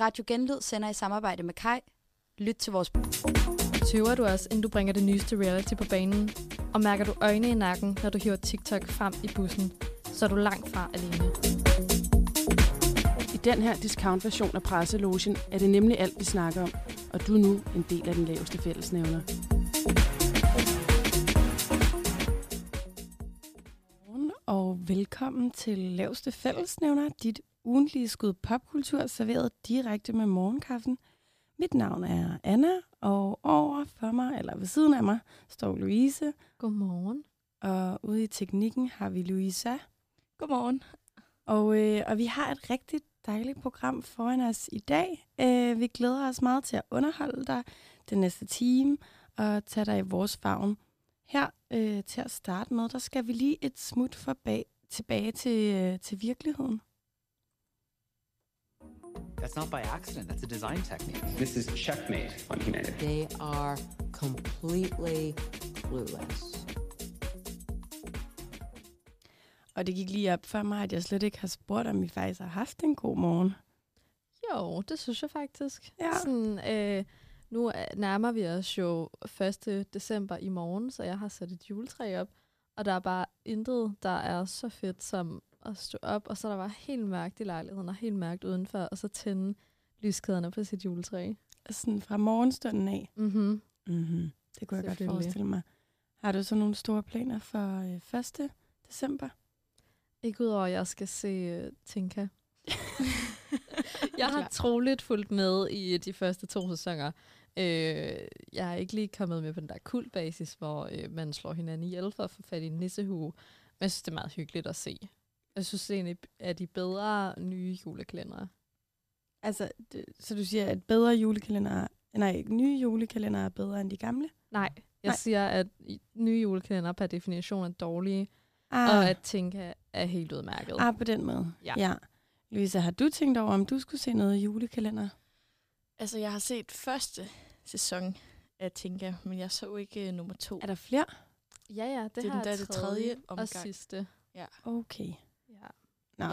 Radio Genlyd sender i samarbejde med Kai. Lyt til vores... Tøver du også, inden du bringer det nyeste reality på banen? Og mærker du øjne i nakken, når du hiver TikTok frem i bussen, så er du langt fra alene. I den her discount-version af presselogen er det nemlig alt, vi snakker om, og du er nu en del af den laveste fællesnævner. Godmorgen Og velkommen til Laveste Fællesnævner, dit ugentlige skud popkultur serveret direkte med morgenkaffen. Mit navn er Anna, og over for mig, eller ved siden af mig, står Louise. Godmorgen. Og ude i teknikken har vi Louisa. Godmorgen. Og, øh, og vi har et rigtig dejligt program foran os i dag. Øh, vi glæder os meget til at underholde dig den næste time og tage dig i vores favn. Her øh, til at starte med, der skal vi lige et smut forbag, tilbage til, øh, til virkeligheden. That's not by accident. That's a design technique. This is checkmate on humanity. They are completely clueless. Og det gik lige op for mig, at jeg slet ikke har spurgt, om vi faktisk har haft en god morgen. Jo, det synes jeg faktisk. Ja. Sådan, øh, nu er- nærmer vi os jo 1. december i morgen, så jeg har sat et juletræ op. Og der er bare intet, der er så fedt som at stå op, og så er der bare helt mørkt i lejligheden, og helt mørkt udenfor, og så tænde lyskæderne på sit juletræ. Sådan fra morgenstunden af. Mm-hmm. Mm-hmm. Det kunne jeg godt forestille mig. Har du så nogle store planer for øh, 1. december? Ikke udover, at jeg skal se uh, Tinka. jeg har troligt fulgt med i de første to sæsoner. Øh, jeg er ikke lige kommet med på den der kultbasis, hvor øh, man slår hinanden ihjel for at få fat i en nissehue. Men jeg synes, det er meget hyggeligt at se. Jeg synes det er en af de bedre nye julekalendere. Altså, det, så du siger, at bedre julekalender, nej, nye julekalender er bedre end de gamle? Nej, jeg Nej. Siger, at nye julekalendere per definition er dårlige, Ah, og at Tinka er helt udmærket. ah på den måde. Ja. ja. Louisa, har du tænkt over, om du skulle se noget julekalender? Altså, jeg har set første sæson af Tinka, men jeg så ikke uh, nummer to. Er der flere? Ja, ja, det, Det er den der, jeg det tredje omgang. og sidste. Okay. Nå,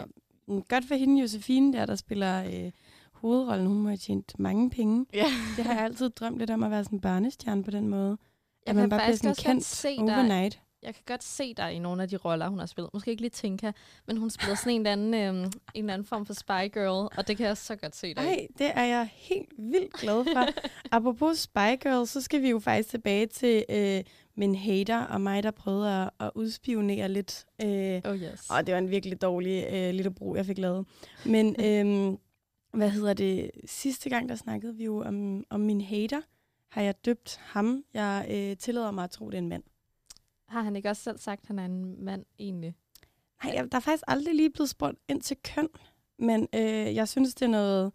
Ja. godt for hende, Josefine, der, der spiller øh, hovedrollen. Hun må have tjent mange penge. Ja. Det har jeg altid drømt lidt om at være sådan en barnestjerne på den måde. Jeg at man kan bare bliver faktisk sådan kendt se dig, overnight. jeg kan godt se dig i nogle af de roller, hun har spillet. Måske ikke lige Tinka, men hun spiller sådan en eller anden, øhm, en eller anden form for spy girl, og det kan jeg så godt se dig. Nej, det er jeg helt vildt glad for. Apropos Spy Girl, så skal vi jo faktisk tilbage til øh, min hater og mig, der prøvede at, at udspionere lidt. Øh, Oh yes. og det var en virkelig dårlig øh, lille brug, jeg fik lavet. Men øh, hvad hedder det? Sidste gang, der snakkede vi jo om, om min hater. Har jeg døbt ham? Jeg øh, tillader mig at tro, det er en mand. Har han ikke også selv sagt, at han er en mand egentlig? Nej, jeg, der er faktisk aldrig lige blevet spurgt ind til køn. Men øh, jeg synes, det er noget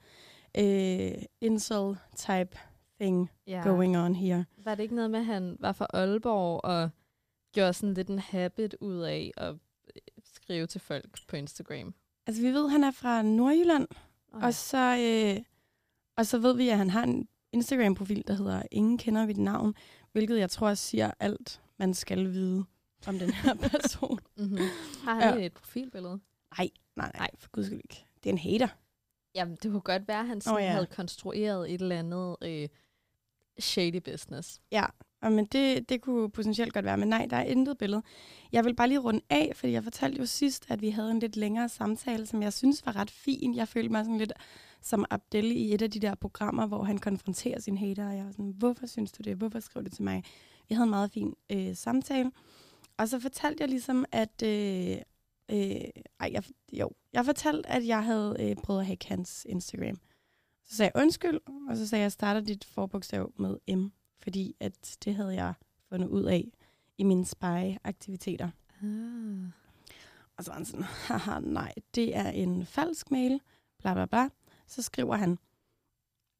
øh, incel-type thing Ja. going on here. Var det ikke noget med, at han var fra Aalborg og gjorde sådan lidt en habit ud af at øh, skrive til folk på Instagram? Altså, vi ved, at han er fra Nordjylland, Oh, og, så, øh, og så ved vi, at han har en Instagram-profil, der hedder Ingen kender mit navn, hvilket jeg tror siger alt, man skal vide om den her person. mm-hmm. Har han Ja. et profilbillede? Nej, nej, nej, for guds skyld ikke. Det er en hater. Jamen, det kunne godt være, at han sådan oh, ja. havde konstrueret et eller andet øh, shady business. Ja, men det, det kunne potentielt godt være, men nej, der er intet billede. Jeg vil bare lige runde af, fordi jeg fortalte jo sidst, at vi havde en lidt længere samtale, som jeg synes var ret fin. Jeg følte mig sådan lidt som Abdel i et af de der programmer, hvor han konfronterer sin hater, og jeg var sådan, hvorfor synes du det? Hvorfor skrev du det til mig? Vi havde en meget fin øh, samtale. Og så fortalte jeg ligesom, at... Øh, øh, ej, jeg, jo, jeg fortalte, at jeg havde øh, prøvet at hacke hans Instagram. Så sagde jeg undskyld, og så sagde jeg, jeg starter dit forbogstav med M fordi at det havde jeg fundet ud af i mine spy-aktiviteter. Ah. Og så var han sådan, haha, nej, det er en falsk mail, bla bla bla. Så skriver han,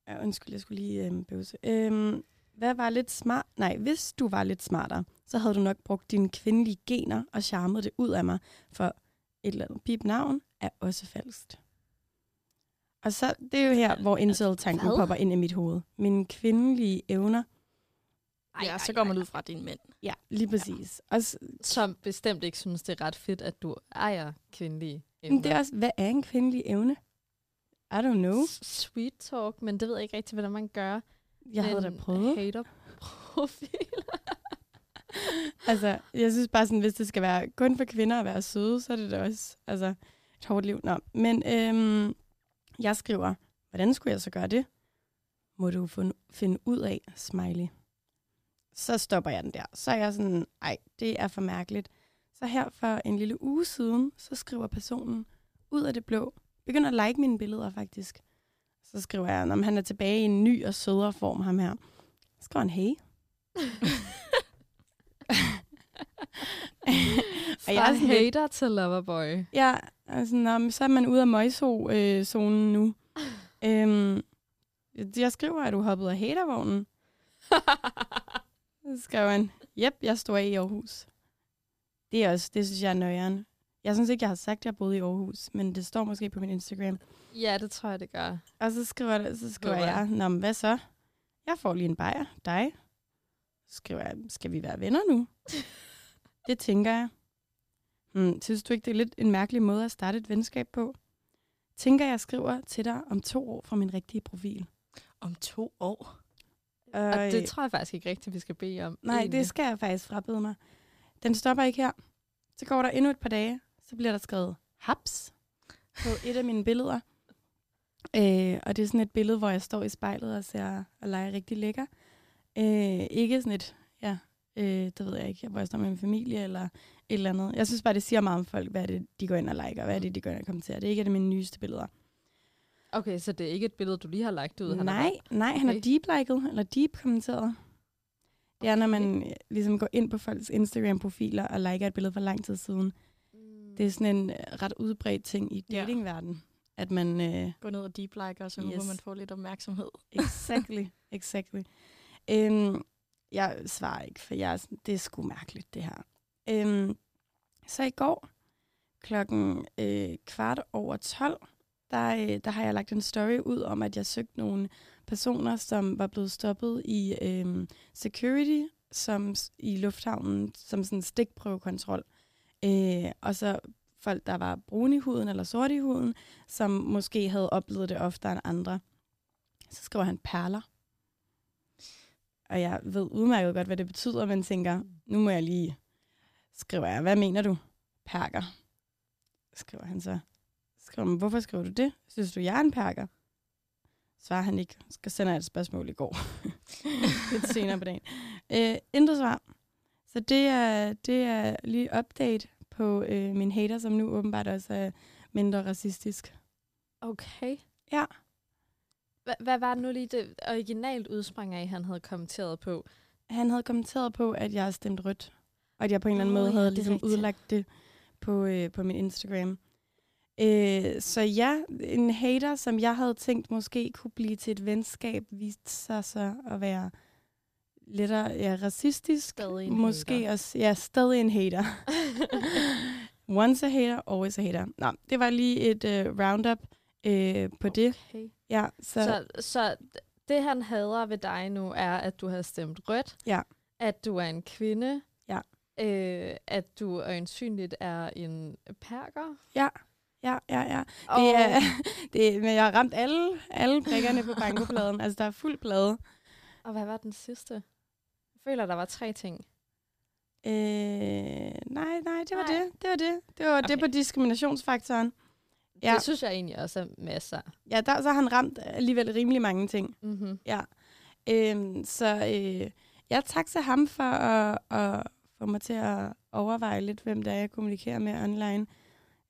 ja, undskyld, jeg skulle lige øhm, bøvse. Øhm, hvad var lidt smart? Nej, hvis du var lidt smartere, så havde du nok brugt dine kvindelige gener og charmet det ud af mig, for et eller andet pip navn er også falskt. Og så, det er jo her, hvor incel-tanken Hvad? popper ind i mit hoved. Mine kvindelige evner. Ej, ja, så går man ud fra, en mand. Ja, lige præcis. Ja. Og s- Som bestemt ikke synes, det er ret fedt, at du ejer kvindelige men det er også, hvad er en kvindelig evne? I don't know. S- Sweet talk, men det ved jeg ikke rigtig, hvordan man gør. Jeg havde da prøvet. Hater-profil. Altså, jeg synes bare sådan, hvis det skal være kun for kvinder at være søde, så er det da også altså, et hårdt liv. Nå, men øhm, jeg skriver, hvordan skulle jeg så gøre det? Må du finde, ud af, smiley. Så stopper jeg den der. Så er jeg sådan, ej, det er for mærkeligt. Så her for en lille uge siden, så skriver personen ud af det blå. Begynder at like mine billeder, faktisk. Så skriver jeg, om han er tilbage i en ny og sødere form, ham her. Så skriver han, hey. Fra jeg er sådan lidt- hater til loverboy. Ja, altså, nå, så er man ude af møjso-zonen nu. øhm, jeg skriver, at du hoppede af hatervognen. Så skrev han, jep, jeg står af i Aarhus. Det er også, det synes jeg er nøjeren. Jeg synes ikke, jeg har sagt, at jeg boede i Aarhus, men det står måske på min Instagram. ja, det tror jeg, det gør. Og så skriver, det, så skriver Hvor er jeg, Nå, men hvad så? Jeg får lige en bajer, dig. Så skriver jeg, skal vi være venner nu? det tænker jeg. Hmm, synes du ikke, det er lidt en mærkelig måde at starte et venskab på? Tænker jeg skriver til dig om to år fra min rigtige profil. Om to år. Og Øh, det tror jeg faktisk ikke rigtigt, vi skal bede om. Nej, egentlig. det skal jeg faktisk frabede mig. Den stopper ikke her. Så går der endnu et par dage, så bliver der skrevet haps på et af mine billeder. Øh, og det er sådan et billede, hvor jeg står i spejlet og ser og leger rigtig lækker. Øh, ikke sådan et, ja, øh, det ved jeg ikke, hvor jeg står med min familie eller et eller andet. Jeg synes bare, det siger meget om folk, hvad er det, de går ind og liker, hvad er det, de går ind og kommenterer. Det er ikke et af mine nyeste billeder. Okay, så det er ikke et billede, du lige har lagt ud? han har Nej, nej, han er Okay. deep-liket, eller deep-kommenteret. Det er, når man ligesom går ind på folks Instagram-profiler og liker et billede for lang tid siden. Mm. Det er sådan en øh, ret udbredt ting i Ja. datingverdenen. At man... Øh, Gå ned og deep like, og så Yes. man får lidt opmærksomhed. exactly, exactly. Øhm, jeg svarer ikke, for jeg er sådan, det er sgu mærkeligt, det her. Øhm, så i går, klokken øh, kvart over 12, der, øh, der har jeg lagt en story ud om, at jeg søgte nogle personer, som var blevet stoppet i øh, security som i lufthavnen, som sådan en stikprøvekontrol. Øh, og så folk, der var brune i huden eller sorte i huden, som måske havde oplevet det oftere end andre. Så skriver han perler. Og jeg ved udmærket godt, hvad det betyder, men tænker, nu må jeg lige skriver jeg, hvad mener du? Perker. Skriver han så. Skriver han, hvorfor skriver du det? Synes du, jeg er en perker? Svarer han ikke. Skal sende jeg et spørgsmål i går. Lidt senere på dagen. Øh, intet svar. Så det er, det er lige update på øh, min hater, som nu åbenbart også er mindre racistisk. Okay. Ja. Hva- hvad var nu lige det originalt udsprang af, han havde kommenteret på? Han havde kommenteret på, at jeg har stemt rødt. Og at jeg på en eller anden Nå, måde havde det ligesom rigtigt. udlagt det på, øh, på min Instagram. Øh, så ja, en hater, som jeg havde tænkt måske kunne blive til et venskab, viste sig så at være lettere ja, racistisk. Stadig en måske hater. også, ja, stadig en hater. Once a hater, always a hater. Nå, det var lige et øh, roundup øh, på det. Okay. Ja, så, Så, så det, han hader ved dig nu, er, at du har stemt rødt. Ja. At du er en kvinde. Øh, at du øjensynligt er en perker. ja, ja, ja, ja. Og, Det er, det, men jeg har ramt alle, alle prikkerne på bankopladen. altså, der er fuld plade. og hvad var den sidste? Jeg føler, der var tre ting. Øh, nej, nej, det var Nej. det. Det var det. Det var okay. det på diskriminationsfaktoren. Ja. Det synes jeg egentlig også er masser. Ja, der, så har han ramt alligevel rimelig mange ting. Mm-hmm. Ja. Øh, så øh, ja, tak til ham for at, at få mig til at overveje lidt, hvem der er, jeg kommunikerer med online.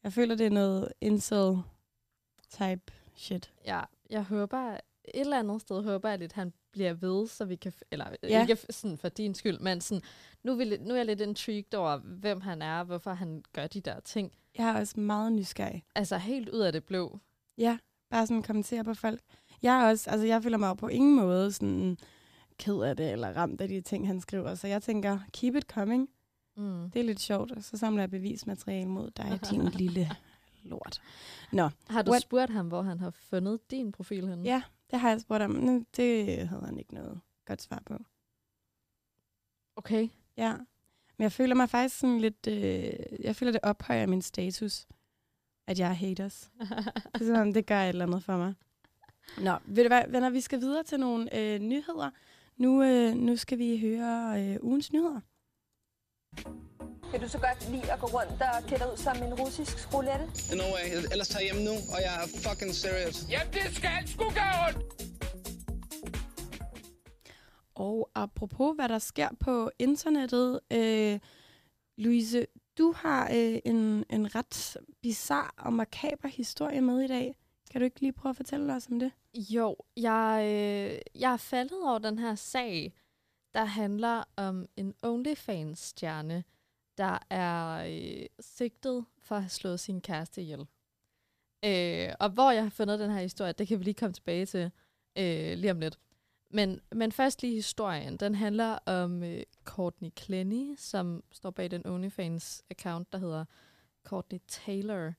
Jeg føler, det er noget incel type shit. Ja, jeg håber, et eller andet sted håber jeg lidt, han bliver ved, så vi kan, eller Ja. ikke sådan for din skyld, men sådan, nu, vi lidt, nu er jeg lidt intrigued over, hvem han er, hvorfor han gør de der ting. Jeg er også meget nysgerrig. Altså helt ud af det blå. Ja, bare sådan kommentere på folk. Jeg er også, altså jeg føler mig på ingen måde sådan ked af det, eller ramt af de ting, han skriver. Så jeg tænker, keep it coming. Mm. Det er lidt sjovt, og så samler jeg bevismateriale mod dig, din lille lort. Nå, Har du What- spurgt ham, hvor han har fundet din profil henne? ja, det har jeg spurgt om. men Det havde han ikke noget godt svar på. Okay. Ja, men jeg føler mig faktisk sådan lidt, øh, jeg føler det ophøjer min status. at jeg er haters. Det er om, det gør et eller andet for mig. Nå, ved du hvad, venner, vi skal videre til nogle øh, nyheder. Nu, øh, nu skal vi høre øh, ugens nyheder. Kan du så godt lide at gå rundt og klæde dig ud som en russisk roulette? No way. Ellers tager jeg hjem nu, og jeg er fucking serious. Jamen, det skal sgu gøre Og apropos, hvad der sker på internettet, øh, Louise, du har øh, en, en ret bizarre og makaber historie med i dag. Kan du ikke lige prøve at fortælle os om det? Jo, jeg, øh, jeg er faldet over den her sag, der handler om en OnlyFans-stjerne, der er øh, sigtet for at have slået sin kæreste ihjel. Øh, og hvor jeg har fundet den her historie, det kan vi lige komme tilbage til øh, lige om lidt. Men, men først lige historien. Den handler om øh, Courtney Clenny, som står bag den OnlyFans-account, der hedder Courtney Taylor,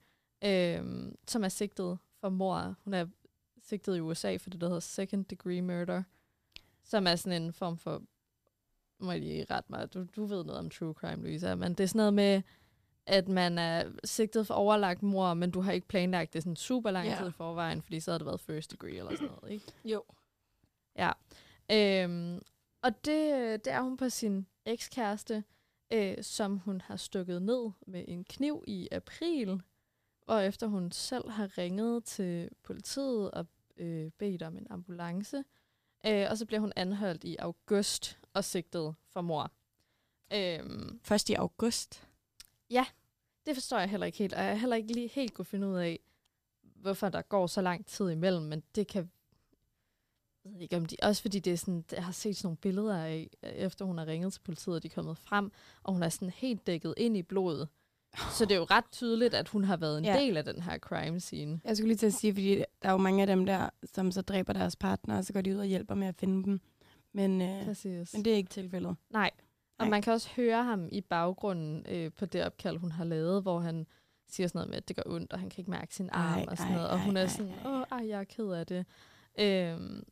øh, som er sigtet for mor. Hun er sigtet i USA for det, der hedder second degree murder, som er sådan en form for, må jeg lige rette mig, du, du ved noget om true crime, Louisa, men det er sådan noget med, at man er sigtet for overlagt mor, men du har ikke planlagt det sådan super lang Ja. tid i forvejen, fordi så havde det været first degree eller sådan noget, ikke? Jo. Ja. Øhm, og det, det er hun på sin ekskæreste, øh, som hun har stukket ned med en kniv i april, og efter hun selv har ringet til politiet og øh, bedt om en ambulance. Øh, og så bliver hun anholdt i august og sigtet for mor. Øhm, Først i august. det forstår jeg heller ikke helt, og jeg har heller ikke lige helt kunne finde ud af, hvorfor der går så lang tid imellem, men det kan... Jeg ved ikke om de, også fordi det er sådan, jeg har set sådan nogle billeder af, efter hun har ringet til politiet, og de er kommet frem, og hun er sådan helt dækket ind i blodet. Så det er jo ret tydeligt, at hun har været en Ja. del af den her crime scene. Jeg skulle lige til at sige, fordi der er jo mange af dem der, som så dræber deres partner, og så går de ud og hjælper med at finde dem. Men, øh, Præcis. men det er ikke tilfældet. Nej. Og Nej. man kan også høre ham i baggrunden øh, på det opkald, hun har lavet, hvor han siger sådan noget med, at det gør ondt, og han kan ikke mærke sin arm Ej, og sådan ej, noget. Og ej, hun er ej, sådan, ej. åh, ej, jeg er ked af det. Øhm,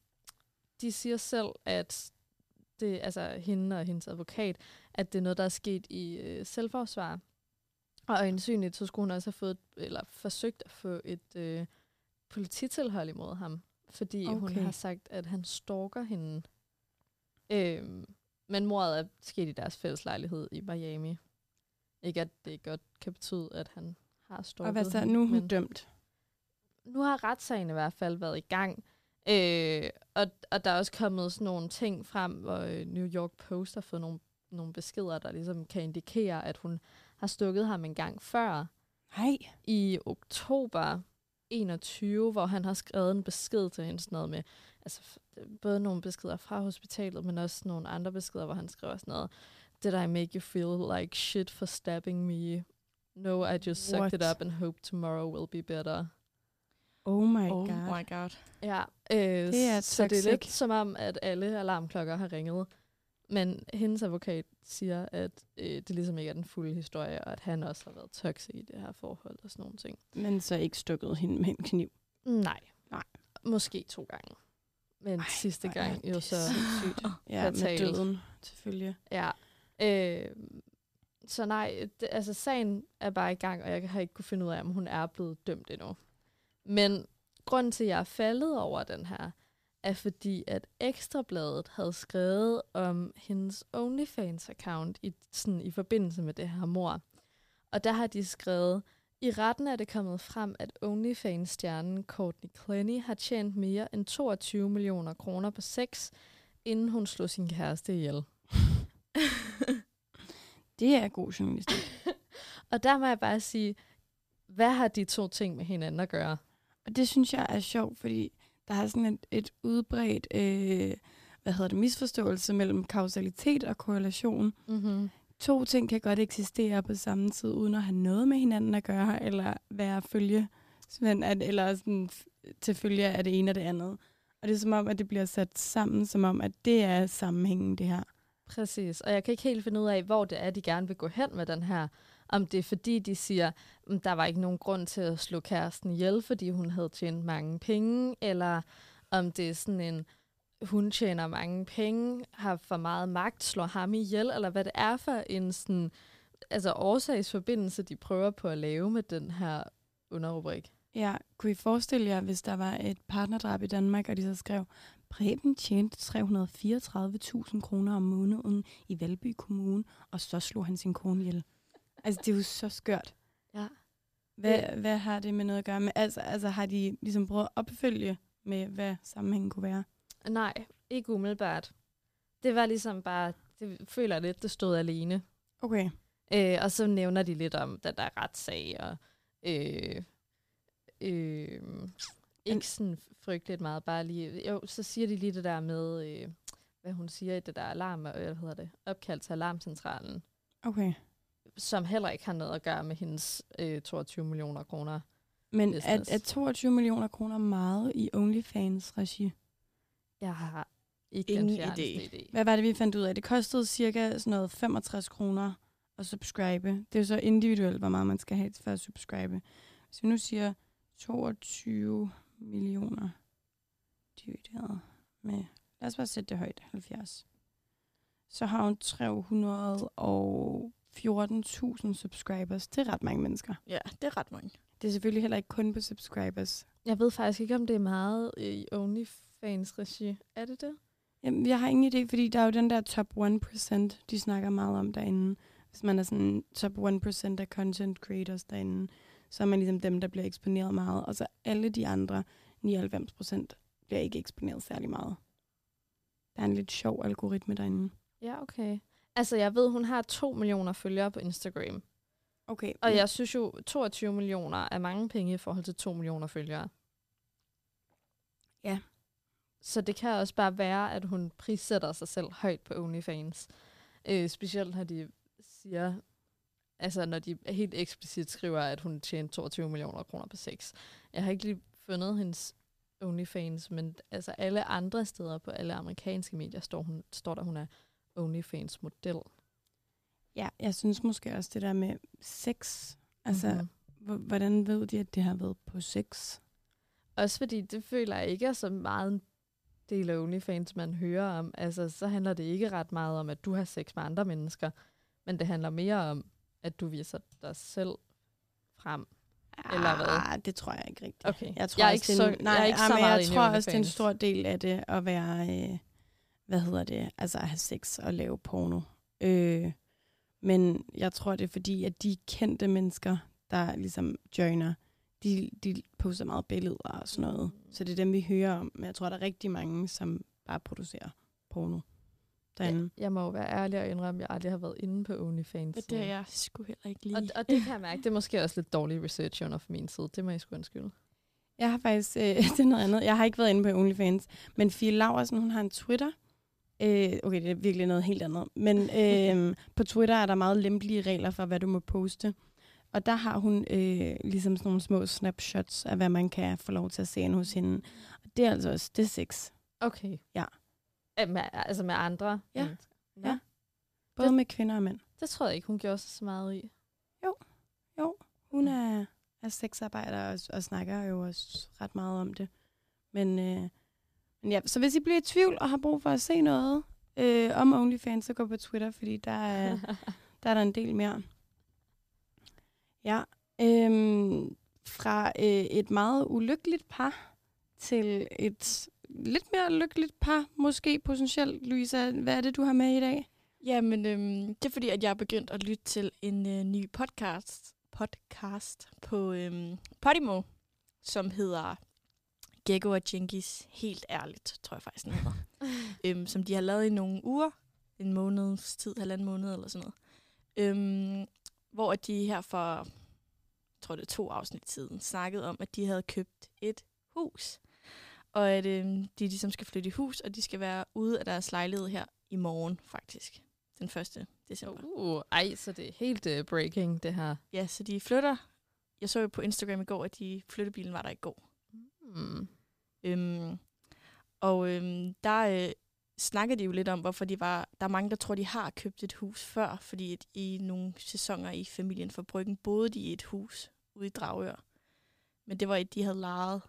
de siger selv, at det, altså hende og hendes advokat, at det er noget, der er sket i øh, selvforsvar. Og øjensynligt, så skulle hun også have fået, eller forsøgt at få et øh, polititilhold imod ham, fordi okay. hun har sagt, at han stalker hende. Øhm, men mordet er sket i deres fælles lejlighed i Miami. Ikke at det godt kan betyde, at han har stalket Og hvad så? Nu er hun dømt. nu har retssagen i hvert fald været i gang. Øh, og, og der er også kommet sådan nogle ting frem, hvor øh, New York Post har fået nogle, nogle beskeder, der ligesom kan indikere, at hun har stukket ham en gang før Nej. i oktober 21, hvor han har skrevet en besked til hende sådan noget med, altså både nogle beskeder fra hospitalet, men også nogle andre beskeder, hvor han skriver sådan noget, Did I make you feel like shit for stabbing me? No, I just sucked it What? up and hope tomorrow will be better. Oh my oh god. my god. Ja, øh, Det er så det er toxic. lidt som om, at alle alarmklokker har ringet. Men hendes advokat siger, at øh, det ligesom ikke er den fulde historie, og at han også har været toxic i det her forhold og sådan nogle ting. Men så ikke stukket hende med en kniv. Nej. Nej. Måske to gange. Men Ej, sidste gang jo så sindssygt. Ja, med fatalt. døden, selvfølgelig. Ja. Øh, så nej, det, altså sagen er bare i gang, og jeg har ikke kunne finde ud af, om hun er blevet dømt endnu. Men grunden til, at jeg er faldet over den her, er fordi, at Ekstrabladet havde skrevet om hendes OnlyFans-account i, sådan, i forbindelse med det her mor. Og der har de skrevet, i retten er det kommet frem, at OnlyFans-stjernen Courtney Clenny har tjent mere end 22 millioner kroner på sex, inden hun slog sin kæreste ihjel. Det er god journalistik. Og der må jeg bare sige, hvad har de to ting med hinanden at gøre? Og det synes jeg er sjovt, fordi der er sådan et, et udbredt øh, hvad hedder det, misforståelse mellem kausalitet og korrelation. Mm-hmm. To ting kan godt eksistere på samme tid, uden at have noget med hinanden at gøre, eller være følge, at, eller sådan, til følge af det ene og det andet. Og det er som om, at det bliver sat sammen, som om, at det er sammenhængen, det her. Præcis, og jeg kan ikke helt finde ud af, hvor det er, de gerne vil gå hen med den her. Om det er fordi, de siger, mm, der var ikke nogen grund til at slå kæresten ihjel, fordi hun havde tjent mange penge, eller om det er sådan en, hun tjener mange penge, har for meget magt, slår ham ihjel, eller hvad det er for en sådan, altså årsagsforbindelse, de prøver på at lave med den her underrubrik. Ja, kunne I forestille jer, hvis der var et partnerdrab i Danmark, og de så skrev, Preben tjente 334.000 kroner om måneden i Valby Kommune, og så slog han sin kone ihjel. Altså, det er jo så skørt. Ja. Hvad, hvad har det med noget at gøre med? Altså, altså har de ligesom prøvet at opfølge med, hvad sammenhængen kunne være? Nej, ikke umiddelbart. Det var ligesom bare, det føler jeg lidt, det stod alene. Okay. Øh, og så nævner de lidt om den der retssag, og øh, øh, ikke sådan frygteligt meget, bare lige, jo, så siger de lige det der med, øh, hvad hun siger i det der alarm, øh, hvad hedder det, opkald til alarmcentralen, Okay. Som heller ikke har noget at gøre med hendes øh, 22 millioner kroner. Men er, business. er 22 millioner kroner meget i OnlyFans-regi? Jeg har ikke Ingen den idé. idé. Hvad var det, vi fandt ud af? Det kostede cirka sådan noget 65 kroner at subscribe. Det er jo så individuelt, hvor meget man skal have for at subscribe. Hvis vi nu siger 22 millioner divideret med, lad os bare sætte det højt, 70. Så har hun 314.000 subscribers. Det er ret mange mennesker. Ja, det er ret mange. Det er selvfølgelig heller ikke kun på subscribers. Jeg ved faktisk ikke, om det er meget i OnlyFans-regi. Er det det? Jamen, jeg har ingen idé, fordi der er jo den der top 1%, de snakker meget om derinde. Hvis man er sådan top 1% af content creators derinde, så er man ligesom dem, der bliver eksponeret meget. Og så alle de andre 99% bliver ikke eksponeret særlig meget. Der er en lidt sjov algoritme derinde. Ja, okay. Altså, jeg ved, hun har 2 millioner følgere på Instagram. Okay. Og jeg synes jo, 22 millioner er mange penge i forhold til 2 millioner følgere. Ja. Så det kan også bare være, at hun prissætter sig selv højt på OnlyFans. Øh, specielt når de siger, altså når de helt eksplicit skriver, at hun tjente 22 millioner kroner på sex. Jeg har ikke lige fundet hendes OnlyFans, men altså alle andre steder på alle amerikanske medier står, hun, står der, hun er OnlyFans-model. Ja, jeg synes måske også det der med sex. Altså, Mhm. mm-hmm. hvordan ved de, at det har været på sex? Også fordi det føler jeg ikke er så meget en del af OnlyFans, man hører om. Altså, så handler det ikke ret meget om, at du har sex med andre mennesker, men det handler mere om, at du viser dig selv frem. Eller hvad? Ah, det tror jeg ikke rigtigt. Okay. Jeg tror Jeg er ikke en- nej, jeg er ikke ah, så men meget jeg tror også, det er en stor del af det at være, øh, hvad hedder det, altså at have sex og lave porno. Øh, men jeg tror, det er fordi, at de kendte mennesker, der ligesom joiner, de, de poster meget billeder og sådan noget. Så det er dem, vi hører om. Men jeg tror, der er rigtig mange, som bare producerer porno derinde. Jeg, jeg må jo være ærlig og indrømme, at jeg aldrig har været inde på OnlyFans. Men det er jeg sgu heller ikke lige. Og, og det kan jeg mærke, det er måske også lidt dårlig research under for min side. Det må jeg sgu undskylde. Jeg har faktisk, øh, det er noget andet. Jeg har ikke været inde på OnlyFans, men Fie Laursen, hun har en Twitter. Øh, okay, det er virkelig noget helt andet. Men øh, på Twitter er der meget lempelige regler for, hvad du må poste. Og der har hun øh, ligesom sådan nogle små snapshots af, hvad man kan få lov til at se inde hos hende. Og det er altså også, det er sex. Okay. Ja. Med, altså med andre? Ja. mennesker? Nå. Ja. Både Det- med kvinder og mænd. Det tror jeg ikke, hun gjorde sig så meget i. Jo, hun er, er sexarbejder og, og snakker jo også ret meget om det. Men, øh, men ja, så hvis I bliver i tvivl og har brug for at se noget øh, om OnlyFans, så gå på Twitter, fordi der er, der er der en del mere. Ja, øhm, fra øh, et meget ulykkeligt par til et lidt mere lykkeligt par, måske potentielt. Louisa, hvad er det, du har med i dag? Jamen, øhm, det er fordi, at jeg er begyndt at lytte til en øh, ny podcast, podcast på øhm, Podimo, som hedder Gecko og Jenkins Helt Ærligt, tror jeg faktisk, den hedder. øhm, som de har lavet i nogle uger, en måneds tid, halvanden måned eller sådan noget. Øhm, hvor de her for, tror det to afsnit siden, snakkede om, at de havde købt et hus. Og at øhm, de ligesom skal flytte i hus, og de skal være ude af deres lejlighed her i morgen, faktisk. Den 1. december. Uh, ej, så det er helt uh, breaking, det her. Ja, så de flytter. Jeg så jo på Instagram i går, at de flyttebilen var der i går. Mm. Øhm, og øhm, der øh, snakker de jo lidt om, hvorfor de var... Der er mange, der tror, de har købt et hus før, fordi at i nogle sæsoner i familien for Bryggen boede de i et hus ude i Dragør. Men det var et, de havde lejet.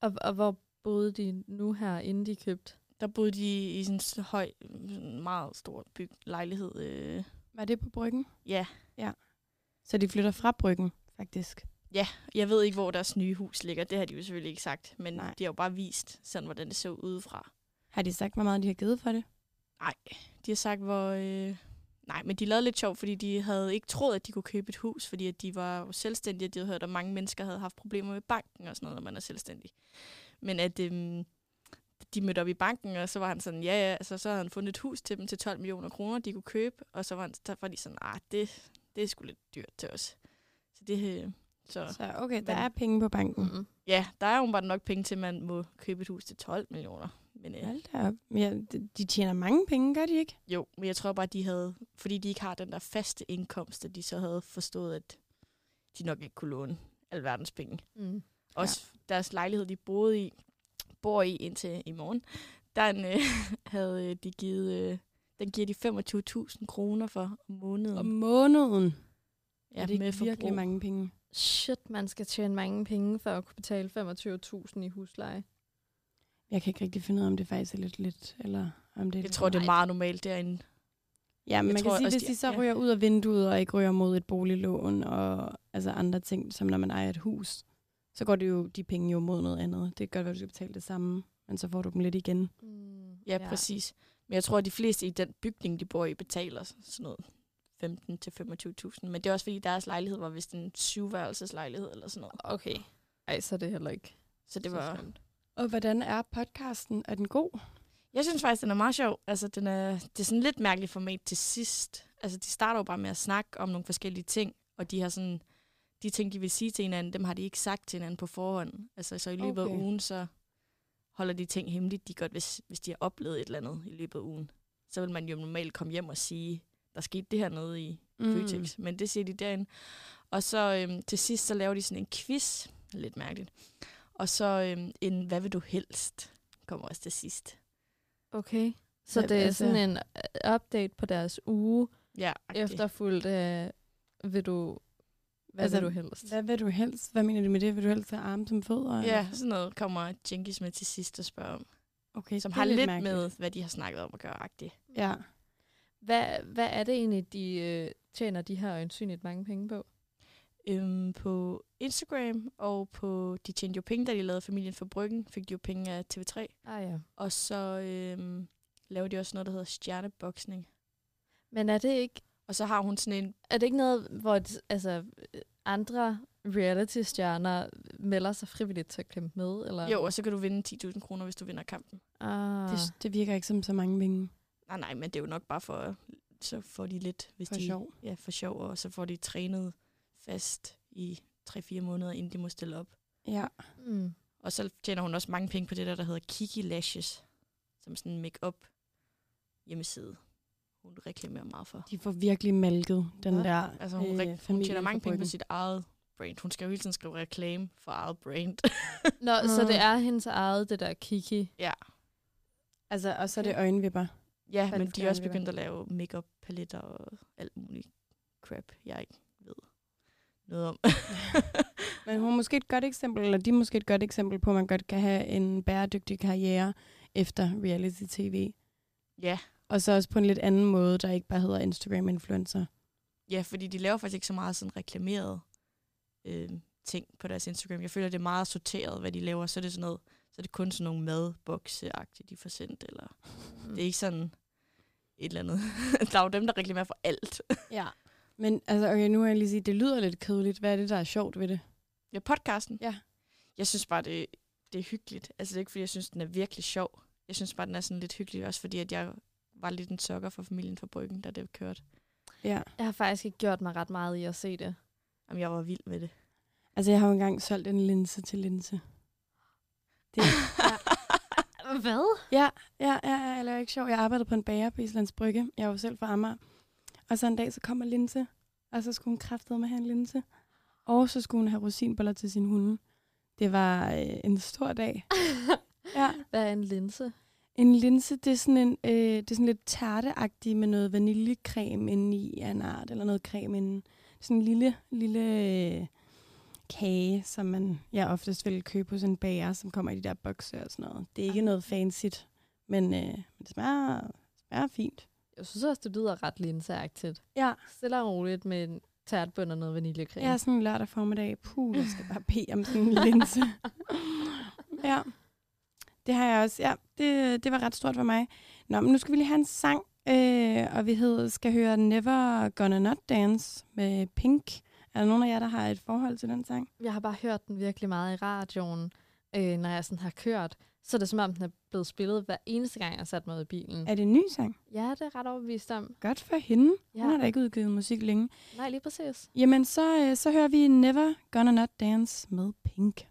Og, og hvor boede de nu her, inden de købte? Der boede de i sådan en høj, meget stor byg lejlighed. Øh. Var det på Bryggen? Ja. Ja. Så de flytter fra Bryggen, faktisk. Ja, jeg ved ikke, hvor deres nye hus ligger. Det har de jo selvfølgelig ikke sagt. Men Nej. De har jo bare vist, sådan, hvordan det så udefra. Har de sagt, hvor meget de har givet for det? Nej, de har sagt, hvor... Øh... Nej, men de lavede lidt sjov, fordi de havde ikke troet, at de kunne købe et hus, fordi at de var jo selvstændige, og de havde hørt, at mange mennesker havde haft problemer med banken og sådan noget, når man er selvstændig. Men at øhm, de mødte op i banken, og så var han sådan, ja, ja, altså, så havde han fundet et hus til dem til 12 millioner kroner, de kunne købe, og så var, han, så var de sådan, ah, det, det er sgu lidt dyrt til os. Så det, øh, så, Så okay, der Men- er penge på banken. Mm. ja, der er jo bare nok penge til, at man må købe et hus til 12 millioner. Men, øh, Hold da op. Ja, de- tjener mange penge, gør de ikke? Jo, men jeg tror bare, de havde, fordi de ikke har den der faste indkomst, at de så havde forstået, at de nok ikke kunne låne alverdens penge. Mm. Også ja. deres lejlighed, de boede i, bor i indtil i morgen, den øh, havde øh, de givet, øh, den giver de 25.000 kroner for om måneden. Om måneden. ja, er det med ikke virkelig forbrug. mange penge? Shit, man skal tjene mange penge for at kunne betale 25.000 i husleje. Jeg kan ikke rigtig finde ud af, om det faktisk er lidt lidt, eller om det er Jeg lidt tror, det er meget normalt derinde. Ja, men jeg man tror kan sige, hvis de- så ja. ryger ud af vinduet og ikke ryger mod et boliglån og altså andre ting, som når man ejer et hus, så går det jo de penge jo mod noget andet. Det godt være, du skal betale det samme, men så får du dem lidt igen. Mm. Ja, ja, præcis. Men jeg tror, at de fleste i den bygning, de bor i, betaler sådan noget 15 til 25.000. Men det er også fordi, deres lejlighed var vist en syvværelseslejlighed eller sådan noget. Okay. Ej, så er det heller ikke. Så det så var... slemt. Og hvordan er podcasten? Er den god? Jeg synes faktisk, den er meget sjov. Altså, den er, det er sådan lidt mærkeligt format til sidst. Altså, de starter jo bare med at snakke om nogle forskellige ting, og de har sådan, de ting, de vil sige til hinanden, dem har de ikke sagt til hinanden på forhånd. Altså, så i løbet Okay. af ugen, så holder de ting hemmeligt, de godt, hvis, hvis de har oplevet et eller andet i løbet af ugen. Så vil man jo normalt komme hjem og sige, der skete det her nede i mm. Føtex, men det siger de derinde. Og så øhm, til sidst, så laver de sådan en quiz, lidt mærkeligt. Og så øhm, en, hvad vil du helst, kommer også til sidst. Okay. Så Ja, det er altså- sådan en øh, update på deres uge, Ja, agtigt. efterfulgt af, vil du, hvad Altså, vil du helst? Hvad vil du helst? Hvad mener du med det? Vil du helst have arme som fødder? Ja, eller? sådan noget kommer Jenkins med til sidst og spørger om. okay, Som har lidt mærkeligt. med, hvad de har snakket om at gøre agtigt. Ja. Hvad, hvad er det egentlig, de øh, tjener de her øjensynligt mange penge på? Øhm, på Instagram og på De tjente jo penge, da de lavede Familien for Bryggen, fik de jo penge af TV3. Ah ja. Og så øhm, laver de også noget, der hedder stjerneboksning. Men er det ikke, Og så har hun sådan en... er det ikke noget, hvor et, altså, andre reality-stjerner melder sig frivilligt til at kæmpe med? Eller? Jo, og så kan du vinde 10.000 kroner, hvis du vinder kampen. Ah. Det, det virker ikke som så mange penge Nej, nej, men det er jo nok bare for... Så får de lidt, hvis for de... sjov. Ja, for sjov, og så får de trænet fast i 3-4 måneder, inden de må stille op. Ja. Mm. Og så tjener hun også mange penge på det der, der hedder Kiki Lashes, som sådan en make-up hjemmeside. Hun reklamerer meget for. De får virkelig malket den Ja. der Altså hun, øh, hun tjener mange penge på sit eget brand. Hun skal jo hele tiden skrive reklame for eget brand. Nå, så Ah. det er hendes eget, det der Kiki. ja, Altså, og så er det øjenvipper. Ja men de er også begyndt at lave makeup paletter og alt muligt crap, jeg ikke ved noget om. Men hun er måske et godt eksempel, eller de er måske et godt eksempel på, at man godt kan have en bæredygtig karriere efter reality-tv. ja, Og så også på en lidt anden måde, der ikke bare hedder Instagram-influencer. ja, fordi de laver faktisk ikke så meget sådan reklameret øh, ting på deres Instagram. Jeg føler, det er meget sorteret, hvad de laver. Så er det sådan noget, så er det kun sådan nogle madbokse de får sendt, eller Mm. det er ikke sådan et eller andet. der er jo dem, der reklamerer for alt. Ja. Men altså, okay, nu har jeg lige sige, det lyder lidt kedeligt. Hvad er det, der er sjovt ved det? Ja, podcasten. Ja. Jeg synes bare, det, det er hyggeligt. Altså, det er ikke, fordi jeg synes, den er virkelig sjov. Jeg synes bare, den er sådan lidt hyggelig, også fordi, at jeg var lidt en sokker for familien for Bryggen, da det kørte. Ja. Jeg har faktisk ikke gjort mig ret meget i at se det. Jamen, jeg var vild med det. Altså, jeg har jo engang solgt en linse til linse. Det, Hvad? ja, ja, ja, ja, eller ikke sjov. Jeg arbejdede på en bager på Islands Brygge. Jeg var selv fra Amager. Og så en dag, så kommer linse. Og så skulle hun kraftede med have en linse. Og så skulle hun have rosinboller til sin hunde. Det var øh, en stor dag. Ja. Hvad er en linse? En linse, det er sådan, en, øh, det er sådan lidt tærteagtigt med noget vaniljecreme inde i af en art, eller noget creme inde. Sådan en lille, lille øh, kage, som man ja, oftest vil købe hos en bager, som kommer i de der bokse og sådan noget. Det er ikke noget fancy, men, øh, men det smager, smager fint. Jeg synes også, det lyder ret linseagtigt. Ja. Stille og roligt med en tærtbund og noget vaniljecreme. Jeg er sådan en lørdag formiddag. Puh, jeg skal bare bede om sådan en linse. ja, det har jeg også. Ja, det, det var ret stort for mig. Nå, men nu skal vi lige have en sang, øh, og vi hed, skal høre Never Gonna Not Dance med Pink. Er der nogen af jer, der har et forhold til den sang? Jeg har bare hørt den virkelig meget i radioen, øh, når jeg sådan har kørt. Så er det som om, den er blevet spillet hver eneste gang, jeg har sat mig ud i bilen. Er det en ny sang? Ja, det er ret overbevist om. Godt for hende. Ja. Hun har da ikke udgivet musik længe. Nej, lige præcis. Jamen, så, øh, så hører vi Never Gonna Not Dance med Pink.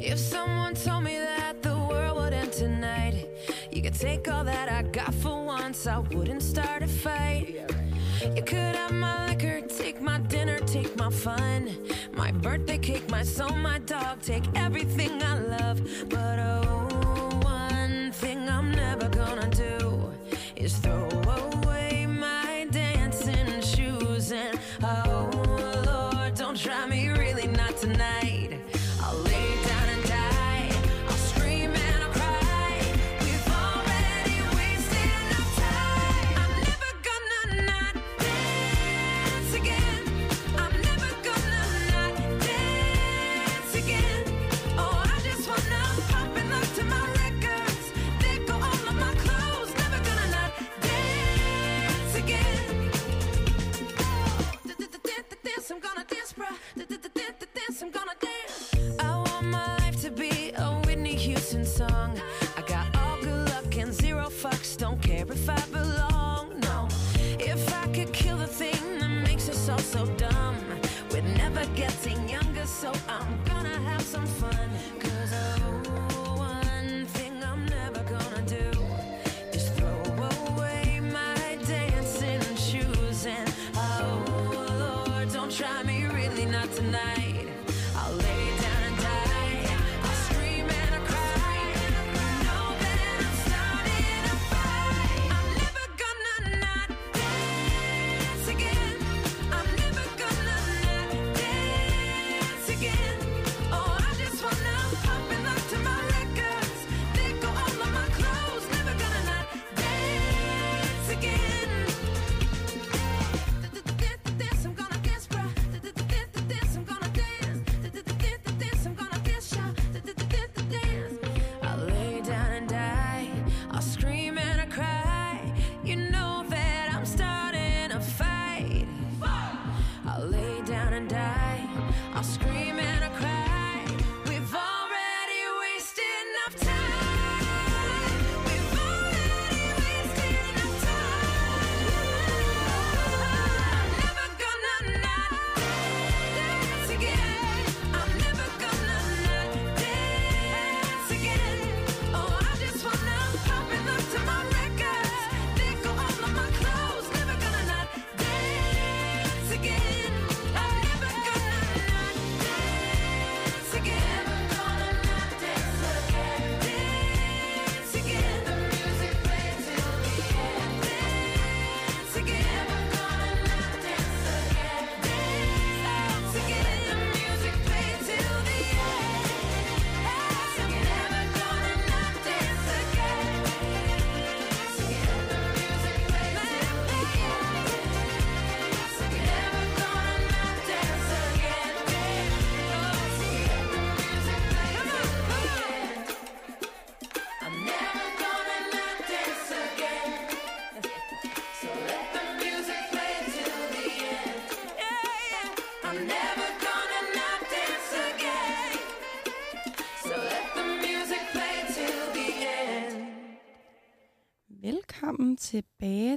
If someone told me that the world would end tonight, you could take all that I got for once, I wouldn't start a fight. You could have my liquor, take my dinner, take my fun, my birthday cake, my soul, my dog, take everything I love. But oh, one thing I'm never gonna do is throw So I'm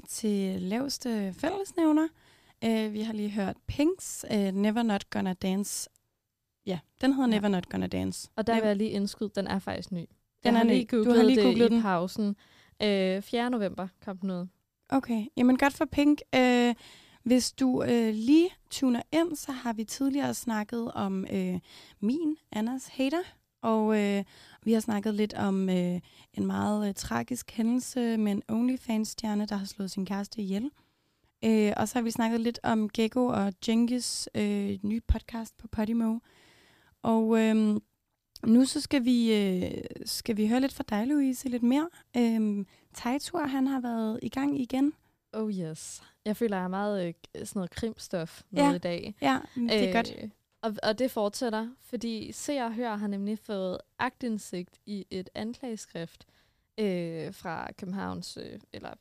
tilbage til laveste fællesnævner. Uh, vi har lige hørt Pinks uh, Never Not Gonna Dance. Ja, den hedder Ja. Never Not Gonna Dance. Og der vil jeg lige indskyde, den er faktisk ny. Den jeg er har lige Du har googlet lige det googlet i den. pausen. Øh, 4. november kom den ud. Okay, jamen godt for Pink. Øh, hvis du øh, lige tuner ind, så har vi tidligere snakket om øh, min, Annas hater, og øh, vi har snakket lidt om øh, en meget øh, tragisk hændelse med en OnlyFans-stjerne, der har slået sin kæreste ihjel. Øh, og så har vi snakket lidt om Gecko og Genghis øh, nye podcast på Podimo. Og øh, Nu så skal vi, øh, skal vi høre lidt fra dig, Louise, lidt mere. Øhm, Tejtur, han har været i gang igen. Oh yes. Jeg føler, jeg er meget øh, sådan noget krimstof med Ja. i dag. Ja, det er Øh, godt. Og, og det fortsætter, fordi Se og Hør har nemlig fået agtindsigt i et anklageskrift øh, fra Københavns, øh, eller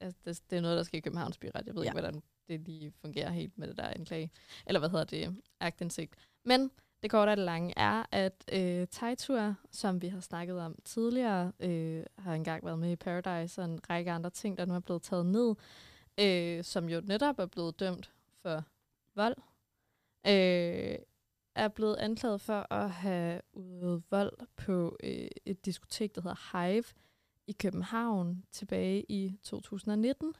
altså, det, det er noget, der sker i Københavns Byret. Jeg ved Ja. ikke, hvordan det lige fungerer helt med det der anklage, eller hvad hedder det, agtindsigt. Men det korte og det lange er, at øh, Tejtur, som vi har snakket om tidligere, øh, har engang været med i Paradise og en række andre ting, der nu er blevet taget ned, øh, som jo netop er blevet dømt for vold, øh, er blevet anklaget for at have udøvet vold på øh, et diskotek, der hedder Hive i København tilbage i 2019.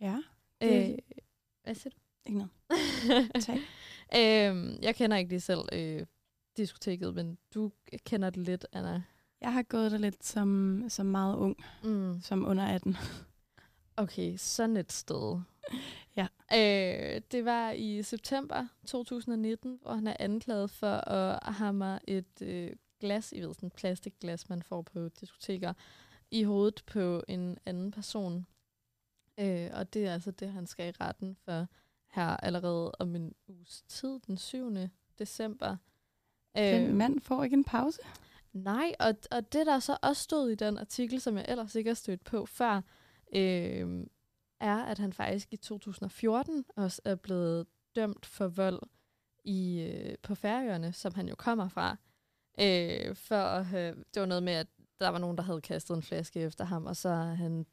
Ja, Øh, hvad siger du? ikke noget. Tak. øhm, jeg kender ikke lige selv øh, diskoteket, men du kender det lidt, Anna. Jeg har gået der lidt som, som meget ung, Mm. som under 18. Okay, sådan et sted. Ja. Øh, det var i september 2019, hvor han er anklaget for at hamre et øh, glas, I ved sådan et plastikglas, man får på diskoteker, i hovedet på en anden person. Øh, og det er altså det, han skal i retten for her allerede om en uges tid, den 7. december. Den mand får ikke en pause. Nej, og, og det der så også stod i den artikel, som jeg ellers ikke har stødt på før, øh, er, at han faktisk i 2014 også er blevet dømt for vold i øh, på Færøerne, som han jo kommer fra. Øh, for have, det var noget med, at der var nogen, der havde kastet en flaske efter ham, og så han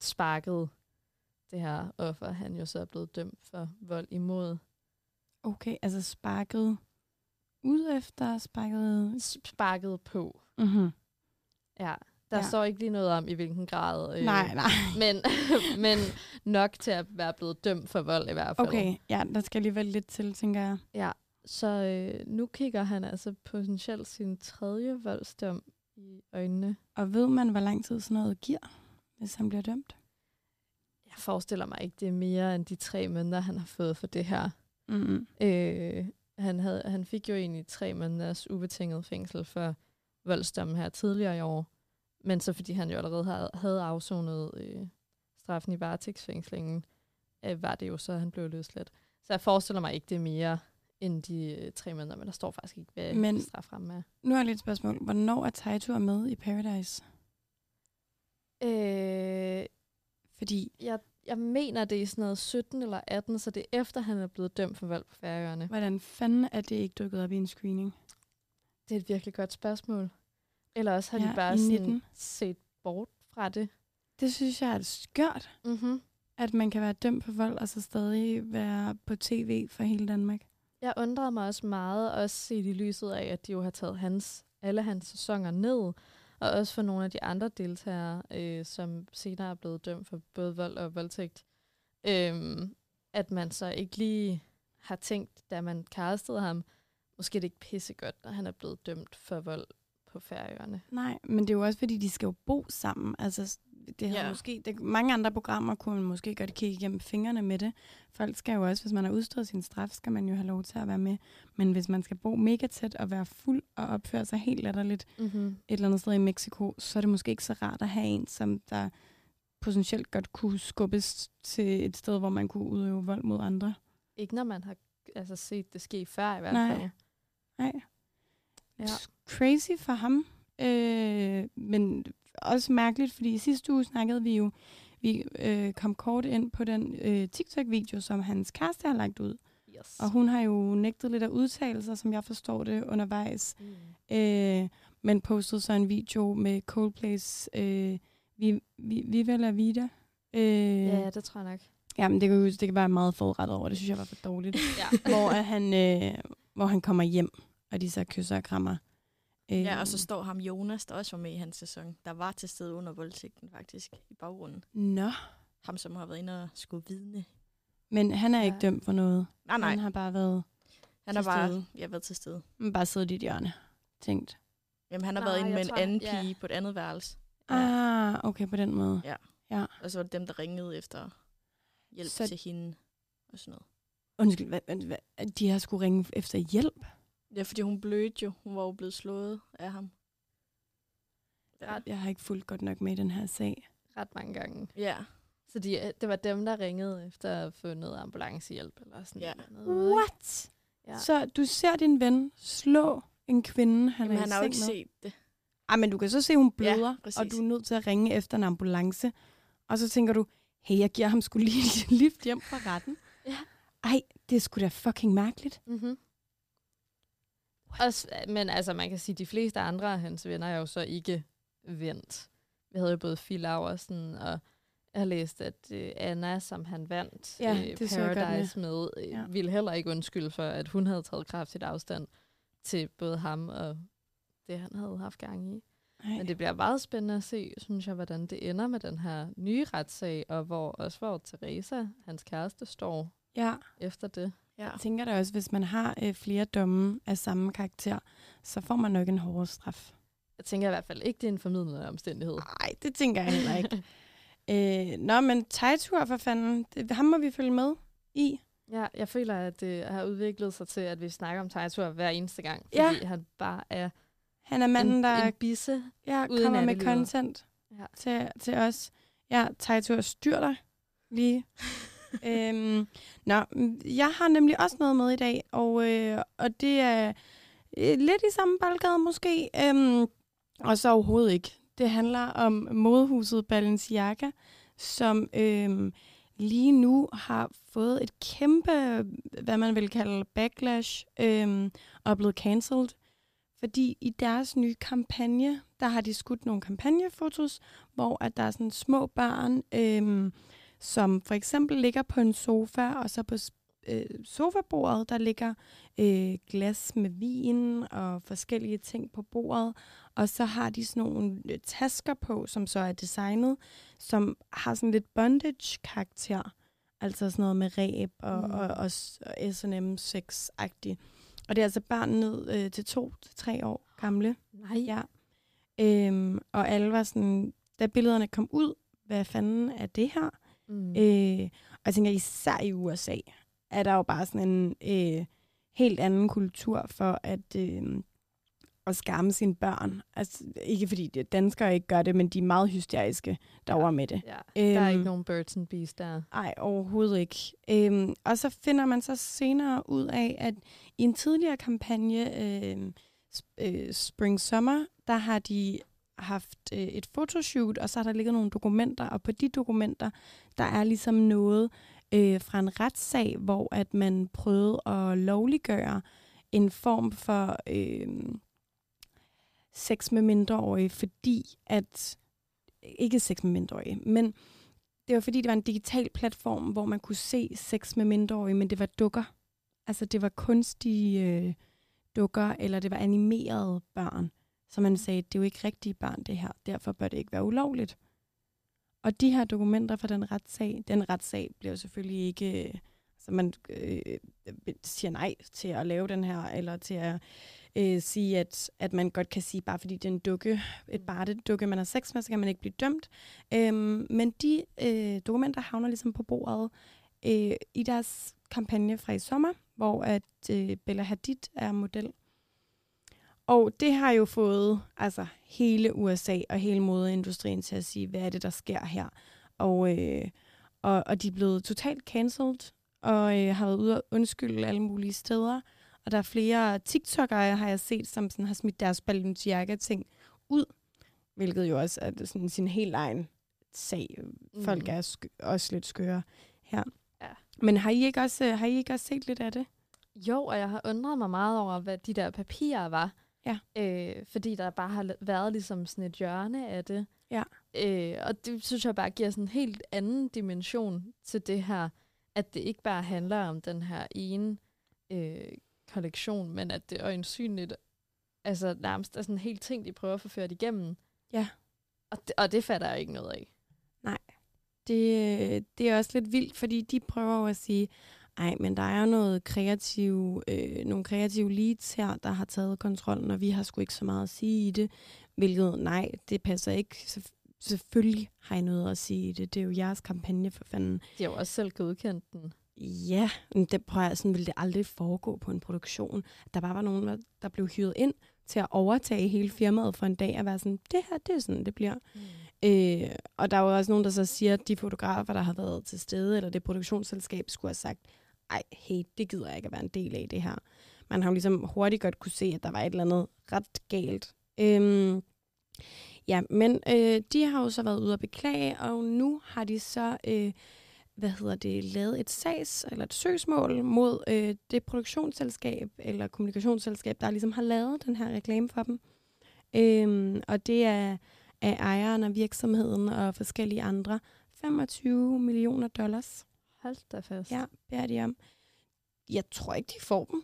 sparket det her offer, han jo så er blevet dømt for vold imod. Okay, altså sparket ud efter, sparket... Sparket på. Mm-hmm. Ja, der Ja. står ikke lige noget om, i hvilken grad. Øh, Nej, nej. Men, men nok til at være blevet dømt for vold i hvert fald. Okay, ja, der skal alligevel lidt til, tænker jeg. Ja, så øh, nu kigger han altså potentielt sin tredje voldsdom i øjnene. Og ved man, hvor lang tid sådan noget giver, hvis han bliver dømt? Jeg forestiller mig ikke, det er mere end de tre måneder, han har fået for det her. Mm-hmm. Øh, han, havde, han fik jo egentlig tre måneders ubetinget fængsel for voldsdommen her tidligere i år. Men så fordi han jo allerede havde, havde afsonet øh, straffen i varetægtsfængslingen, øh, var det jo så, at han blev løsladt. Så jeg forestiller mig ikke, det er mere end de øh, tre måneder, men der står faktisk ikke, hvad Men- men, straframmen er. Nu har jeg lidt et spørgsmål. Hvornår er Taito med i Paradise? Øh, Fordi, jeg, jeg mener, det er sådan noget 17 eller 18, så det er efter, han er blevet dømt for vold på Færøerne. hvordan fanden er det ikke dukket op i en screening? Det er et virkelig godt spørgsmål. Eller også har Ja, de bare sådan 19. set bort fra det. Det synes jeg er skørt, Mm-hmm. at man kan være dømt for vold, og så stadig være på tv for hele Danmark. Jeg undrede mig også meget, også set i lyset af, at de jo har taget hans, alle hans sæsoner ned, og også for nogle af de andre deltagere, øh, som senere er blevet dømt for både vold og voldtægt, øhm, at man så ikke lige har tænkt, da man castede ham, måske det ikke pissegodt, når han er blevet dømt for vold på Færøerne. Nej, men det er jo også, fordi de skal jo bo sammen. Altså, det har Ja. måske, det, mange andre programmer kunne man måske godt kigge igennem fingrene med det. Folk skal jo også, hvis man har udstået sin straf, skal man jo have lov til at være med. Men hvis man skal bo mega tæt og være fuld og opføre sig helt latterligt Mm-hmm. et eller andet sted i Mexico, så er det måske ikke så rart at have en, som der potentielt godt kunne skubbes til et sted, hvor man kunne udøve vold mod andre. Ikke når man har altså, set det ske før i hvert Nej. fald. Nej. Ja. Crazy for ham. Øh, men også mærkeligt, fordi i sidste uge snakkede vi jo, vi øh, kom kort ind på den øh, TikTok-video, som hans kæreste har lagt ud. Yes. Og hun har jo nægtet lidt at udtale sig, som jeg forstår det, undervejs. Mm. Øh, men postede så en video med Coldplays øh, vi, vi, Viva la Vida. Øh, Ja, det tror jeg nok. Jamen, det kan, det kan være meget forrettet over. Det synes jeg var for dårligt. Ja. hvor, han, øh, hvor han kommer hjem, og de så kysser og krammer. Øh, Ja, og så står ham Jonas, der også var med i hans sæson. Der var til stede under voldtægten faktisk, i baggrunden. Nå, Ham, som har været inde og skulle vidne. men han er ikke Ja. dømt for noget. Nej, nej. Han har bare været, Han har bare stede. ja, været til stede. han bare siddet i et hjørne. Tænkt. Jamen, han har Nej, været inde med en tror, anden ja. pige på et andet værelse. Ah, okay, på den måde. Og så var det dem, der ringede efter hjælp Så- til hende og sådan noget. Undskyld, hvad, hvad, hvad, de har skulle ringe efter hjælp? Ja, fordi hun blødte jo. Hun var jo blevet slået af ham. Ret. Jeg har ikke fulgt godt nok med i den her sag. Ret mange gange. Ja. Så de, det var dem, der ringede efter at få noget ambulancehjælp. Eller sådan Ja. noget. What? Ja. Så du ser din ven slå en kvinde, han Jamen, er i han har jo ikke med. set det. Ej, men du kan så se, at hun bløder, ja, præcis. og du er nødt til at ringe efter en ambulance. Og så tænker du, hey, jeg giver ham skulle lige et lift hjem fra retten. Ja. Ej, det er sgu da fucking mærkeligt. Mm-hmm. Også, men altså, man kan sige, at de fleste andre af hans venner er jo så ikke vendt. Vi havde jo både Phil Laversen, og jeg har læst, at øh, Anna, som han vandt Ja, øh, det Paradise med, øh, Ja. ville heller ikke undskylde for, at hun havde taget kraftigt afstand til både ham og det, han havde haft gang i. Ej. Men det bliver meget spændende at se, synes jeg, hvordan det ender med den her nye retssag, og hvor også hvor Teresa, hans kæreste, står Ja, efter det. Ja. jeg tænker da også, hvis man har øh, flere domme af samme karakter, så får man nok en hårdere straf. Jeg tænker i hvert fald ikke, det er en formidlende omstændighed. Nej, det tænker jeg heller ikke. øh, nå, men Tejtur for fanden, det, ham må vi følge med i. Ja, jeg føler, at det har udviklet sig til, at vi snakker om Tejtur hver eneste gang, Ja. fordi han bare er Han er manden, en, der en bisse. ja, ude i kommer med content Ja. til, til os. Ja, Tejtur, styr dig lige. øhm, nå, jeg har nemlig også noget med i dag, og, øh, og det er øh, lidt i samme boldgade måske, øhm, og så overhovedet ikke. Det handler om modehuset Balenciaga, som øhm, lige nu har fået et kæmpe, hvad man vil kalde backlash, øhm, og er blevet cancelled. Fordi i deres nye kampagne, der har de skudt nogle kampagnefotos, hvor at der er sådan små børn, øhm, som for eksempel ligger på en sofa, og så på øh, sofabordet, der ligger øh, glas med vin og forskellige ting på bordet. Og så har de sådan nogle øh, tasker på, som så er designet, som har sådan lidt bondage-karakter. Altså sådan noget med ræb og, Mm. og, og, og S&M sex-agtigt. Og det er altså børn ned øh, til to til tre år gamle. Nej. Ja. Øhm, og alle var sådan, da billederne kom ud, hvad fanden er det her? Mm. Øh, og jeg tænker, især i USA, er der jo bare sådan en øh, helt anden kultur for at, øh, at skamme sine børn. Altså, ikke fordi danskere ikke gør det, men de er meget hysteriske derovre med det. Ja, der er Øhm, ikke nogen birds and bees der. Nej, overhovedet ikke. Øhm, og så finder man så senere ud af, at i en tidligere kampagne, øh, sp- øh, Spring Summer, der har de haft øh, et fotoshoot, og så har der ligget nogle dokumenter, og på de dokumenter, der er ligesom noget øh, fra en retssag, hvor at man prøvede at lovliggøre en form for øh, sex med mindreårige, fordi at, ikke sex med mindreårige, men det var fordi, det var en digital platform, hvor man kunne se sex med mindreårige, men det var dukker. Altså, det var kunstige øh, dukker, eller det var animerede børn. Så man sagde, det er jo ikke rigtige børn, det her. Derfor bør det ikke være ulovligt. Og de her dokumenter fra den retssag, den retssag bliver selvfølgelig ikke... Så man øh, siger nej til at lave den her, eller til at øh, sige, at, at man godt kan sige, bare fordi det er en dukke, et bare dukke, man har sex med, så kan man ikke blive dømt. Øhm, men de øh, dokumenter havner ligesom på bordet øh, i deres kampagne fra i sommer, hvor at øh, Bella Hadid er model. Og det har jo fået altså hele USA og hele modeindustrien til at sige, hvad er det, der sker her? Og, øh, og, og de er blevet totalt cancelled, og øh, har været ude og undskylde alle mulige steder. Og der er flere TikTokere, har jeg set, som sådan har smidt deres Balenciaga-ting ud, hvilket jo også er sådan sin helt egen sag. Folk Mm. er sk- også lidt skøre her. Ja. Men har I, ikke også, har I ikke også set lidt af det? Jo, og jeg har undret mig meget over, hvad de der papirer var. Ja. Øh, fordi der bare har været ligesom sådan et hjørne af det. Ja. Øh, og det synes jeg bare giver sådan en helt anden dimension til det her, at det ikke bare handler om den her ene øh, kollektion, men at det øjensynligt altså nærmest er sådan en hel ting, de prøver at få ført igennem. Ja. Og det, og det fatter jeg ikke noget af. Det, det er også lidt vildt, fordi de prøver at sige, ej, men der er noget kreativ, øh, nogle kreative leads her, der har taget kontrollen, og vi har sgu ikke så meget at sige i det. Hvilket, nej, det passer ikke. Selvf- selvfølgelig har I noget at sige i det. Det er jo jeres kampagne for fanden. De har jo også selv godkendt den. Ja, men det, prøver jeg, sådan ville det aldrig foregå på en produktion. Der bare var nogen, der- der blev hyret ind til at overtage hele firmaet for en dag og være sådan, det her, det er sådan, det bliver. Mm. Øh, og der er jo også nogen, der så siger, at de fotografer, der har været til stede, eller det produktionsselskab, skulle have sagt, ej, hey, det gider jeg ikke at være en del af det her. Man har jo ligesom hurtigt godt kunne se, at der var et eller andet ret galt. Øhm, ja, men øh, de har jo så været ude at beklage, og nu har de så, øh, hvad hedder det, lavet et sags, eller et søgsmål mod øh, det produktionsselskab, eller kommunikationsselskab, der ligesom har lavet den her reklame for dem. Øhm, og det er af ejeren af virksomheden og forskellige andre. 25 millioner dollars. Hold da fast. Ja, beder de om. Jeg tror ikke, de får dem.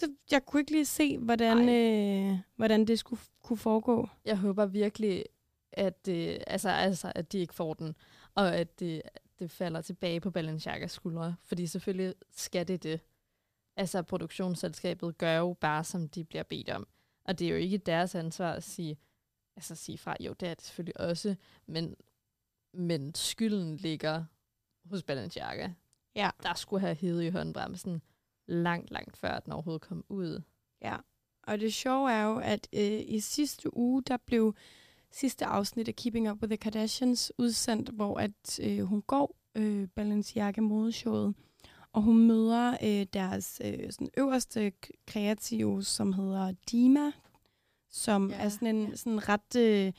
Det, jeg kunne ikke lige se, hvordan, øh, hvordan det skulle kunne foregå. Jeg håber virkelig, at, det, altså, altså, at de ikke får den, og at det, det falder tilbage på Balenciagas skuldre. Fordi selvfølgelig skal det det. Altså, produktionsselskabet gør jo bare, som de bliver bedt om. Og det er jo ikke deres ansvar at sige, altså sige fra, jo, det er det selvfølgelig også, men, men skylden ligger hos Balenciaga. Ja. Der skulle have hivet i håndbremsen langt, langt før den overhovedet kom ud. Ja, og det sjove er jo, at øh, i sidste uge, der blev sidste afsnit af Keeping Up with the Kardashians udsendt, hvor at øh, hun går øh, Balenciaga modeshowet, og hun møder øh, deres øh, sådan øverste kreative, som hedder Dima, som ja, er sådan en sådan ret... Øh,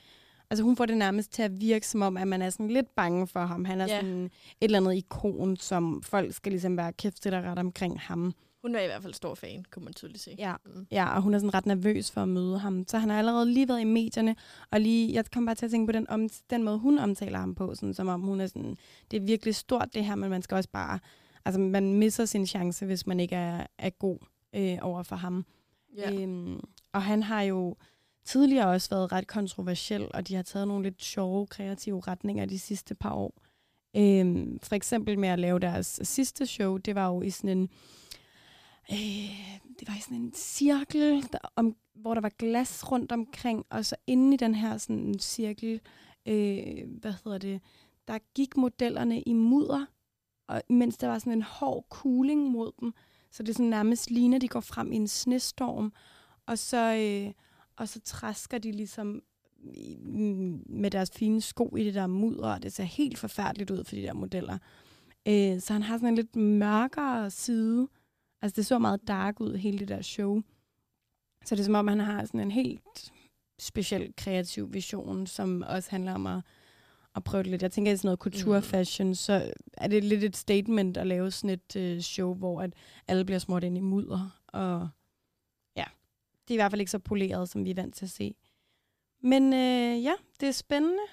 altså hun får det nærmest til at virke som om, at man er sådan lidt bange for ham. Han er Ja. sådan et eller andet ikon, som folk skal ligesom være kæft til at rette omkring ham. Hun er i hvert fald stor fan, kunne man tydeligt se. Ja, Mm. ja, og hun er sådan ret nervøs for at møde ham. Så han har allerede lige været i medierne, og lige, jeg kom bare til at tænke på den, om, den måde, hun omtaler ham på, sådan, som om hun er sådan, det er virkelig stort det her, men man skal også bare, altså man misser sin chance, hvis man ikke er, er god øh, over for ham. Ja. Øhm, og han har jo tidligere også været ret kontroversiel, og de har taget nogle lidt sjove, kreative retninger de sidste par år. Øhm, for eksempel med at lave deres sidste show, det var jo i sådan en, øh, det var i sådan en cirkel, der, om, hvor der var glas rundt omkring, og så inde i den her sådan cirkel, øh, hvad hedder det, der gik modellerne i mudder, og mens der var sådan en hård cooling mod dem, så det sådan nærmest ligner, de går frem i en snestorm, og så, øh, og så træsker de ligesom med deres fine sko i det der mudder, og det ser helt forfærdeligt ud for de der modeller. Øh, så han har sådan en lidt mørkere side. Altså det så meget dark ud, hele det der show. Så det er som om, han har sådan en helt speciel kreativ vision, som også handler om at, at prøve det lidt. Jeg tænker, at det er sådan noget couture Mm. fashion, så er det lidt et statement at lave sådan et øh, show, hvor at alle bliver smurt ind i mudder. Og det er i hvert fald ikke så poleret, som vi er vant til at se. Men øh, ja, det er spændende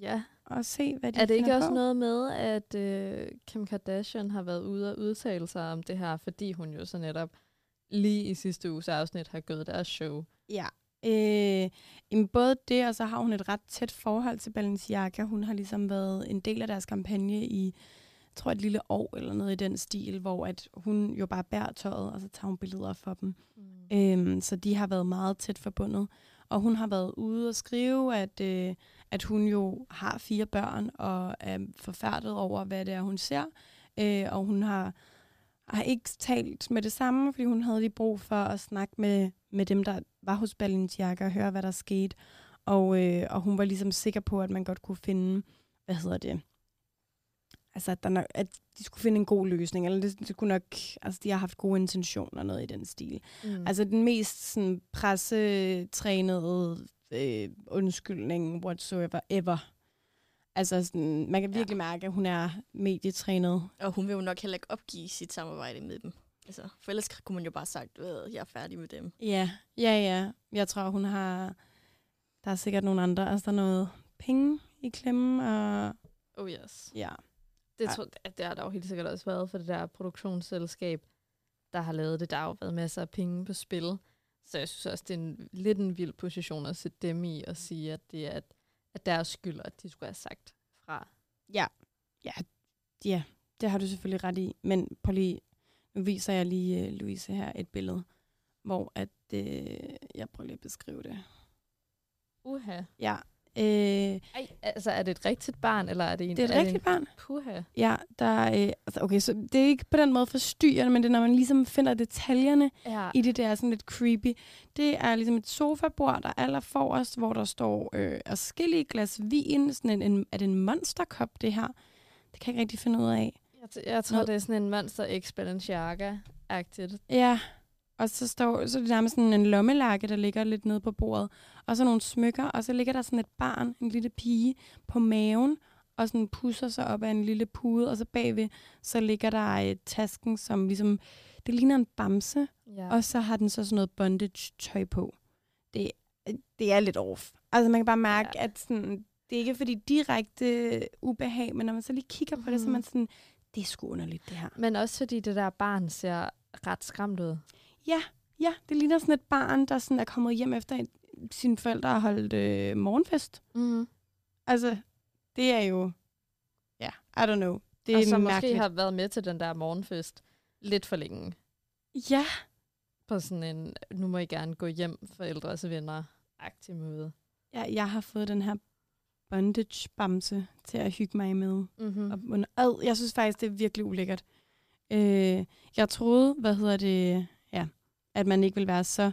Ja. at se, hvad de Er det ikke finder også på. noget med, at øh, Kim Kardashian har været ude og udtale sig om det her, fordi hun jo så netop lige i sidste uges afsnit har gået deres show? Ja. Øh, jamen både det, og så har hun et ret tæt forhold til Balenciaga. Hun har ligesom været en del af deres kampagne i, tror et lille år eller noget i den stil, hvor at hun jo bare bærer tøjet, og så tager hun billeder for dem. Mm. Øhm, så de har været meget tæt forbundet. Og hun har været ude og skrive, at, øh, at hun jo har fire børn og er forfærdet over, hvad det er, hun ser. Øh, og hun har, har ikke talt med det samme, fordi hun havde lige brug for at snakke med, med dem, der var hos Balenciaga og høre, hvad der skete. Og, øh, og hun var ligesom sikker på, at man godt kunne finde, hvad hedder det, altså at, der nok, at de skulle finde en god løsning, eller det, det kunne nok, altså de har haft gode intentioner, noget i den stil. Mm. Altså den mest sådan, pressetrænede øh, undskyldning whatsoever ever. Altså sådan, man kan virkelig ja. mærke, at hun er medietrænet. Og hun vil jo nok heller ikke opgive sit samarbejde med dem. Altså, for ellers kunne man jo bare sagt, at jeg er færdig med dem. Ja, ja, ja. Jeg tror, hun har... Der er sikkert nogle andre. Altså, der er noget penge i klemme, og Oh yes. ja. Det, tror, det har der jo helt sikkert også været for det der produktionsselskab, der har lavet det. Der har jo været masser af penge på spil. Så jeg synes også, det er en, lidt en vild position at sætte dem i og sige, at det er at, at deres skyld, at de skulle have sagt fra. Ja, ja, ja, det har du selvfølgelig ret i. Men prøv lige, nu viser jeg lige uh, Louise her et billede, hvor at, øh, jeg prøver lige at beskrive det. Uha. Ja, Øh, Ej, altså er det et rigtigt barn, eller er det en... det er et det rigtigt en... barn. Puha. Ja, der, øh, altså, okay, så det er ikke på den måde forstyrrende, men det er, når man ligesom finder detaljerne Ja. i det der sådan lidt creepy. Det er ligesom et sofabord, der er aller forrest, hvor der står øh, forskellige glas vin. Sådan en, en, er det en monsterkop, det her? Det kan jeg ikke rigtig finde ud af. Jeg, jeg tror, Noget- det er sådan en Monster X Balenciaga-agtigt. Ja, og så står så er det nærmest sådan en lommelærke, der ligger lidt nede på bordet. Og så nogle smykker, og så ligger der sådan et barn, en lille pige, på maven, og sådan pusser sig op af en lille pude, og så bagved, så ligger der et tasken, som ligesom, det ligner en bamse, Ja. og så har den så sådan noget bondage-tøj på. Det, det er lidt off. Altså man kan bare mærke, ja. at sådan, det er ikke fordi direkte ubehag, men når man så lige kigger på det, så er man sådan, det er sgu underligt det her. Men også fordi det der barn ser ret skræmt ud. Ja, ja, det ligner sådan et barn, der sådan er kommet hjem efter en, sine forældre har holdt øh, morgenfest. Mm. Altså, det er jo, ja, I don't know. Det og er som mærkeligt. måske har været med til den der morgenfest lidt for længe. Ja, På sådan en, nu må I gerne gå hjem, forældres venner, aktiv måde. ja, jeg har fået den her bondage-bamse til at hygge mig med. Mm-hmm. Og ad. Jeg synes faktisk, det er virkelig ulækkert. Øh, jeg troede, hvad hedder det, at man ikke ville være så,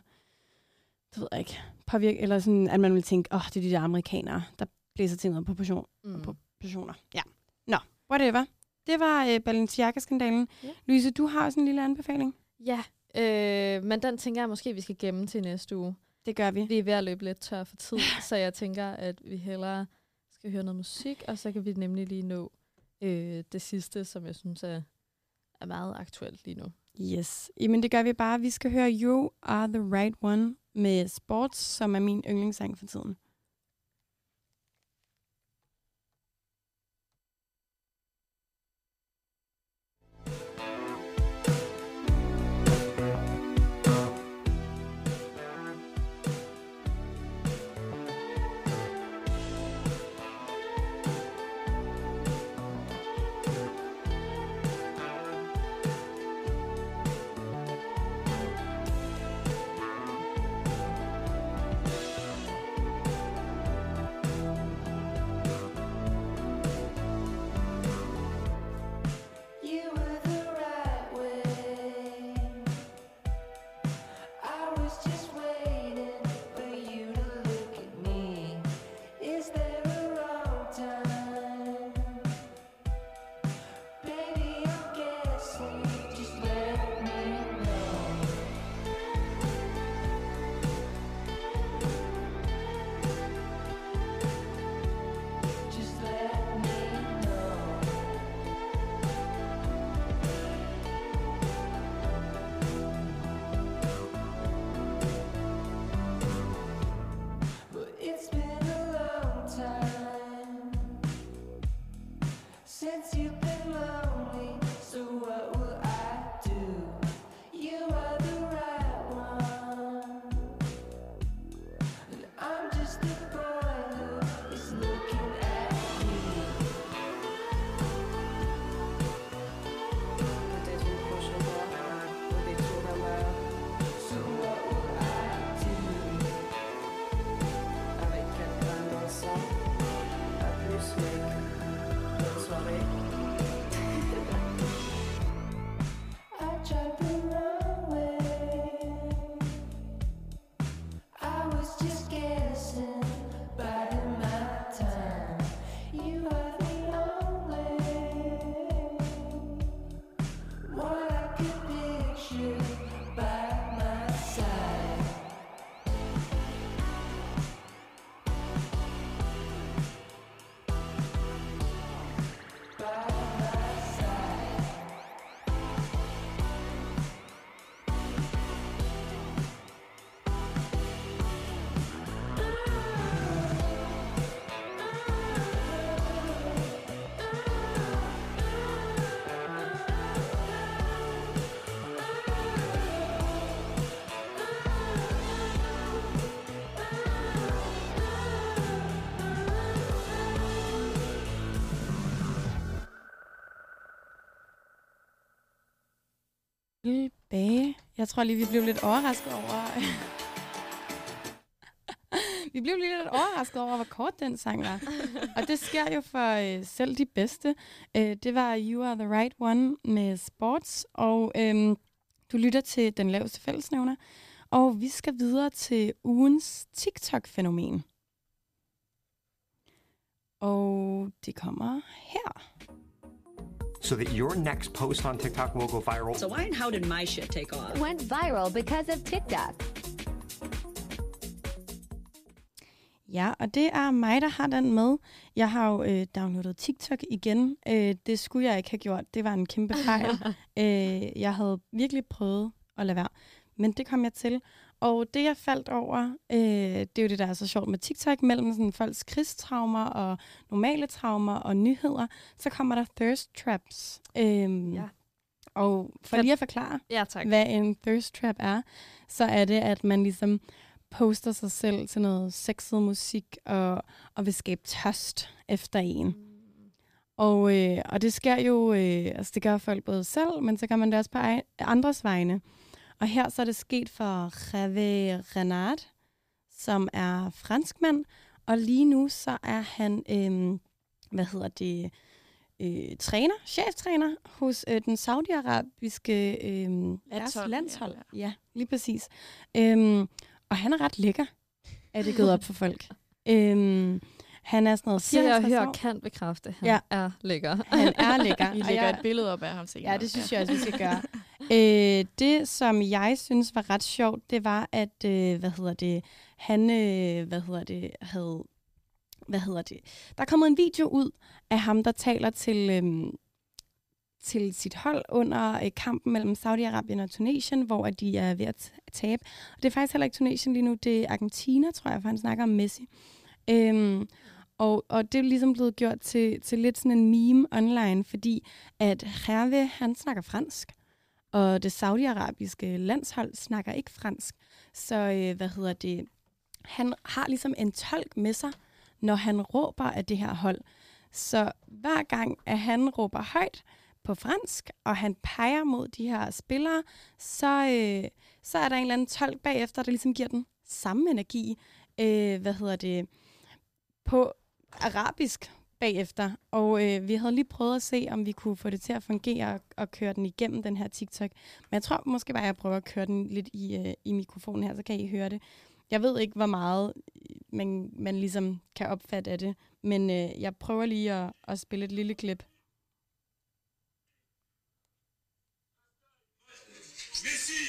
det ved jeg ikke, påvirket, eller sådan, at man ville tænke, åh, oh, det er de der amerikanere, der blæser til noget proportion, Mm. proportioner. Ja. Nå, whatever. Det var øh, Balenciaga-skandalen. Ja. Louise, du har også en lille anbefaling. Ja, øh, men den tænker jeg måske, vi skal gemme til næste uge. Det gør vi. Vi er ved at løbe lidt tør for tid, så jeg tænker, at vi hellere skal høre noget musik, og så kan vi nemlig lige nå øh, det sidste, som jeg synes er, er meget aktuelt lige nu. Yes. Jamen, det gør vi bare. Vi skal høre You Are The Right One med Sports, som er min yndlingssang for tiden. Jeg tror lige, vi blev lidt overrasket over, vi blev lige lidt overrasket over, hvor kort den sang var. Og det sker jo for øh, selv de bedste. Øh, det var You Are The Right One med Sports, og øh, du lytter til Den Laveste Fællesnævner. Og vi skal videre til ugens TikTok-fænomen. Og det kommer her so that your next post on TikTok will go viral. So why and how did my shit take off? Went viral because of TikTok. Ja, og det er mig, der har den med. Jeg har jo øh, downloadet TikTok igen. Øh, det skulle jeg ikke have gjort. Det var en kæmpe fejl. øh, jeg havde virkelig prøvet at lade være. Men det kom jeg til. Og det, jeg faldt over, øh, det er jo det, der er så sjovt med TikTok, mellem sådan folks krigstraumer og normale traumer og nyheder, så kommer der thirst traps. Øh, Ja. Og for lige at forklare, Ja, tak. hvad en thirst trap er, så er det, at man ligesom poster sig selv til noget sexet musik og, og vil skabe tørst efter en. Og, øh, og det sker jo, øh, altså det gør folk både selv, men så gør man det også på ej- andres vegne. Og her så er det sket for Rave Renard, som er franskmand, og lige nu så er han, øh, hvad hedder det, øh, træner, cheftræner hos øh, den saudiarabiske øh, landshold. landshold. Ja. ja, lige præcis. Øhm, og han er ret lækker, er det gået op for folk. Øhm, han er sådan noget Se og 54 hør år. kan bekræfte, han Ja. er lækker. Han er lækker. Vi og lægger jeg- et billede op af ham senere. Ja, det synes jeg også, vi skal gøre. øh, det, som jeg synes var ret sjovt, det var, at, øh, hvad hedder det, han, øh, hvad hedder det, havde, hvad hedder det, der er kommet en video ud af ham, der taler til, øh, til sit hold under øh, kampen mellem Saudi-Arabien og Tunesien, hvor at de er ved at tabe. Og det er faktisk heller ikke Tunesien lige nu, det er Argentina, tror jeg, for han snakker om Messi. Øhm, og, og det er ligesom blevet gjort til, til lidt sådan en meme online, fordi at Hervé, han snakker fransk, og det saudiarabiske landshold snakker ikke fransk. Så øh, hvad hedder det? Han har ligesom en tolk med sig, når han råber af det her hold. Så hver gang, at han råber højt på fransk, og han peger mod de her spillere, så, øh, så er der en eller anden tolk bagefter, der ligesom giver den samme energi. Øh, hvad hedder det? På arabisk bagefter. Og øh, vi havde lige prøvet at se, om vi kunne få det til at fungere og, og køre den igennem den her TikTok. Men jeg tror måske bare, at jeg prøver at køre den lidt i, øh, i mikrofonen her, så kan I høre det. Jeg ved ikke, hvor meget øh, man, man ligesom kan opfatte af det, men øh, jeg prøver lige at, at spille et lille klip. Messi,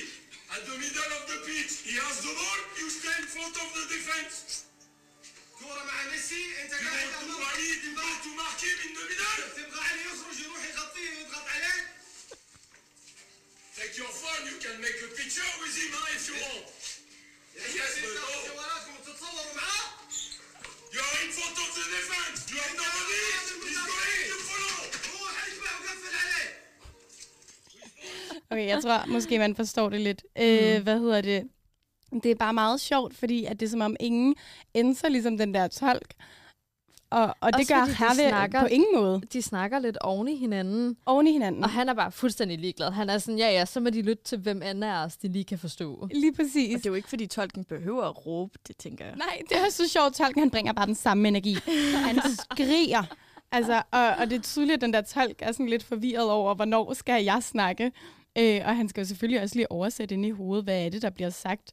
at the middle of the pitch, he has the ball, you stay in front of the defense. كورة مع ميسي انت قاعد وليد يبغى to mark him in the middle. تبغى علي يخرج يروح يغطيه ويضغط عليه. Take your phone, you can make a picture with him huh, if you want. Yes, but no. تتصوروا معاه. You are in front of the defense. You have nobody. He's going to follow. روح اشبع وقفل عليه. Okay, jeg tror måske, man forstår det lidt. Øh, hvad hedder det? Det er bare meget sjovt, fordi at det er som om ingen ændrer ligesom den der tolk. Og, og det Også gør Herve snakker- på ingen måde. De snakker lidt oven i hinanden. Oven i hinanden. Og han er bare fuldstændig ligeglad. Han er sådan, ja ja, så må de lytte til, hvem end af os, de lige kan forstå. Lige præcis. Og det er jo ikke, fordi tolken behøver at råbe det, tænker jeg. Nej, det er så sjovt. Tolken, han bringer bare den samme energi. Han skriger. Altså, og, og det er tydeligt, at den der tolk er sådan lidt forvirret over, hvornår skal jeg snakke? Øh, og han skal jo selvfølgelig også lige oversætte ind i hovedet, hvad er det, der bliver sagt.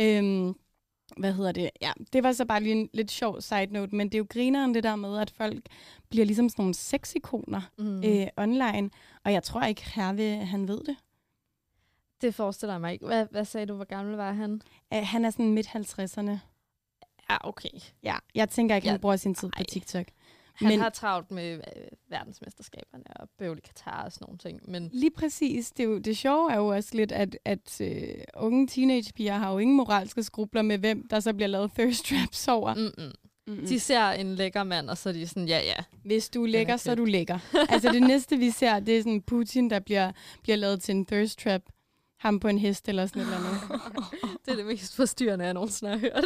Øhm, hvad hedder det? Ja, det var så bare lige en lidt sjov side note, men det er jo grineren det der med, at folk bliver ligesom sådan nogle sexikoner Mm. øh, online. Og jeg tror ikke, Herve, han ved det. Det forestiller jeg mig ikke. Hvad, hvad sagde du, hvor gammel var han? Øh, han er sådan midt 50'erne. Ja, okay. Ja, jeg tænker ikke, han Ja, bruger sin tid på TikTok. Han Men- har travlt med øh, verdensmesterskaberne og bøvl i Katar og sådan nogle ting. Men Lige præcis. Det, er jo, det sjove er jo også lidt, at, at øh, unge teenagepiger har jo ingen moralske skrubler med, hvem der så bliver lavet thirst traps over. Mm-mm. Mm-mm. de ser en lækker mand, og så er de sådan, ja ja. Hvis du er lækker, så er du lækker. altså det næste, vi ser, det er sådan Putin, der bliver, bliver lavet til en thirst trap. Ham på en hest eller sådan et eller andet. Det er det mest forstyrrende, jeg nogensinde har hørt.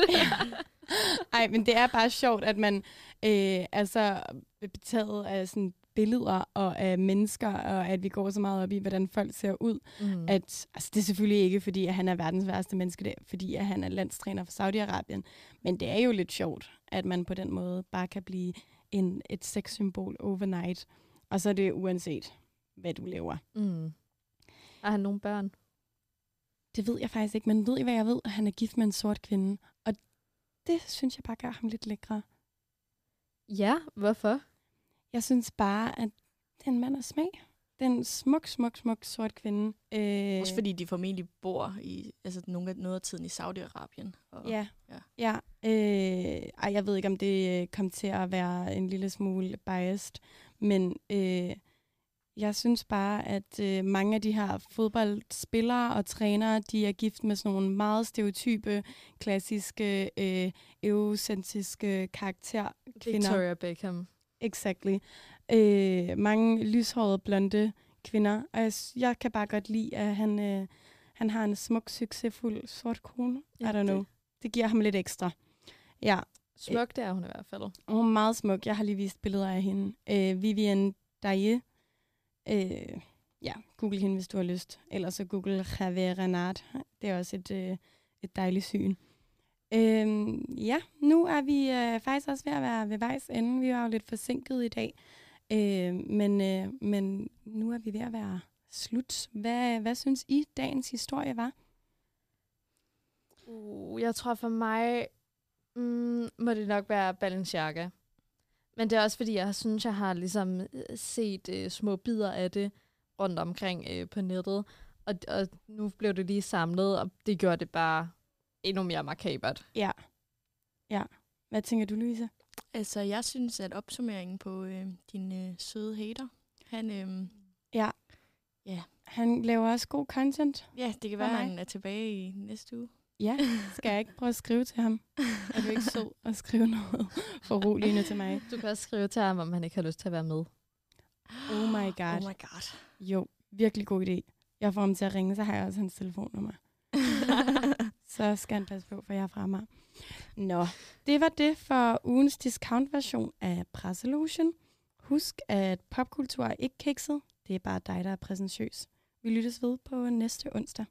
Ej, men det er bare sjovt, at man øh, altså betaget af sådan billeder og af mennesker, og at vi går så meget op i, hvordan folk ser ud, Mm. at altså, det er selvfølgelig ikke, fordi at han er verdens værste menneske, det er, fordi at han er landstræner for Saudi-Arabien. Men det er jo lidt sjovt, at man på den måde bare kan blive en, et sexsymbol overnight. Og så er det uanset, hvad du laver. Mm. Har han nogle børn? Det ved jeg faktisk ikke, men ved I, hvad jeg ved? Han er gift med en sort kvinde. Og det synes jeg bare gør ham lidt lækre. Ja, hvorfor? Jeg synes bare, at det er en mand af smag. Det er en smuk, smuk, smuk sort kvinde. Øh, Også fordi de formentlig bor i altså nogle af, noget af tiden i Saudi-Arabien. Og, Ja, ja. ja. Øh, ej, jeg ved ikke, om det øh, kom til at være en lille smule biased, men øh, jeg synes bare, at øh, mange af de her fodboldspillere og trænere, de er gift med sådan nogle meget stereotype, klassiske, øh, eurocentriske karakterkvinder. Victoria Beckham. Exactly. Øh, mange lyshårede, blonde kvinder. Og jeg, jeg kan bare godt lide, at han, øh, han har en smuk, succesfuld sort kone. I Ja, don't know. det- Det giver ham lidt ekstra. Ja, Smuk, det er hun i hvert fald. hun er meget smuk. Jeg har lige vist billeder af hende. Øh, Vivian Daye. Øh, ja, google hende, hvis du har lyst. Ellers så google Javier Renard. Det er også et, øh, et dejligt syn. Øh, ja, nu er vi øh, faktisk også ved at være ved vejs ende. Vi var jo lidt forsinket i dag. Øh, men, øh, men nu er vi ved at være slut. Hvad, hvad synes I, dagens historie var? Uh, jeg tror for mig, mm, må det nok være Balenciaga. Men det er også fordi, jeg synes, jeg har ligesom øh, set øh, små bidder af det rundt omkring øh, på nettet. Og, og nu blev det lige samlet, og det gjorde det bare endnu mere markabert. Ja. Ja. Hvad tænker du, Louise? Altså, jeg synes, at opsummeringen på øh, din øh, søde hater, han, øh, Ja. Ja. Han laver også god content. ja, det kan være, han er tilbage i næste uge. Ja, skal jeg ikke prøve at skrive til ham? Er du ikke sød at skrive noget foruroligende til mig? Du kan også skrive til ham, om han ikke har lyst til at være med. Oh my god. Oh my god. Jo, virkelig god idé. Jeg får ham til at ringe, så har jeg også hans telefonnummer. så skal han passe på, for jeg er fra mig. Nå, det var det for ugens discount-version af Presselotion. Husk, at popkultur er ikke kikset. Det er bare dig, der er præsentøs. Vi lyttes ved på næste onsdag.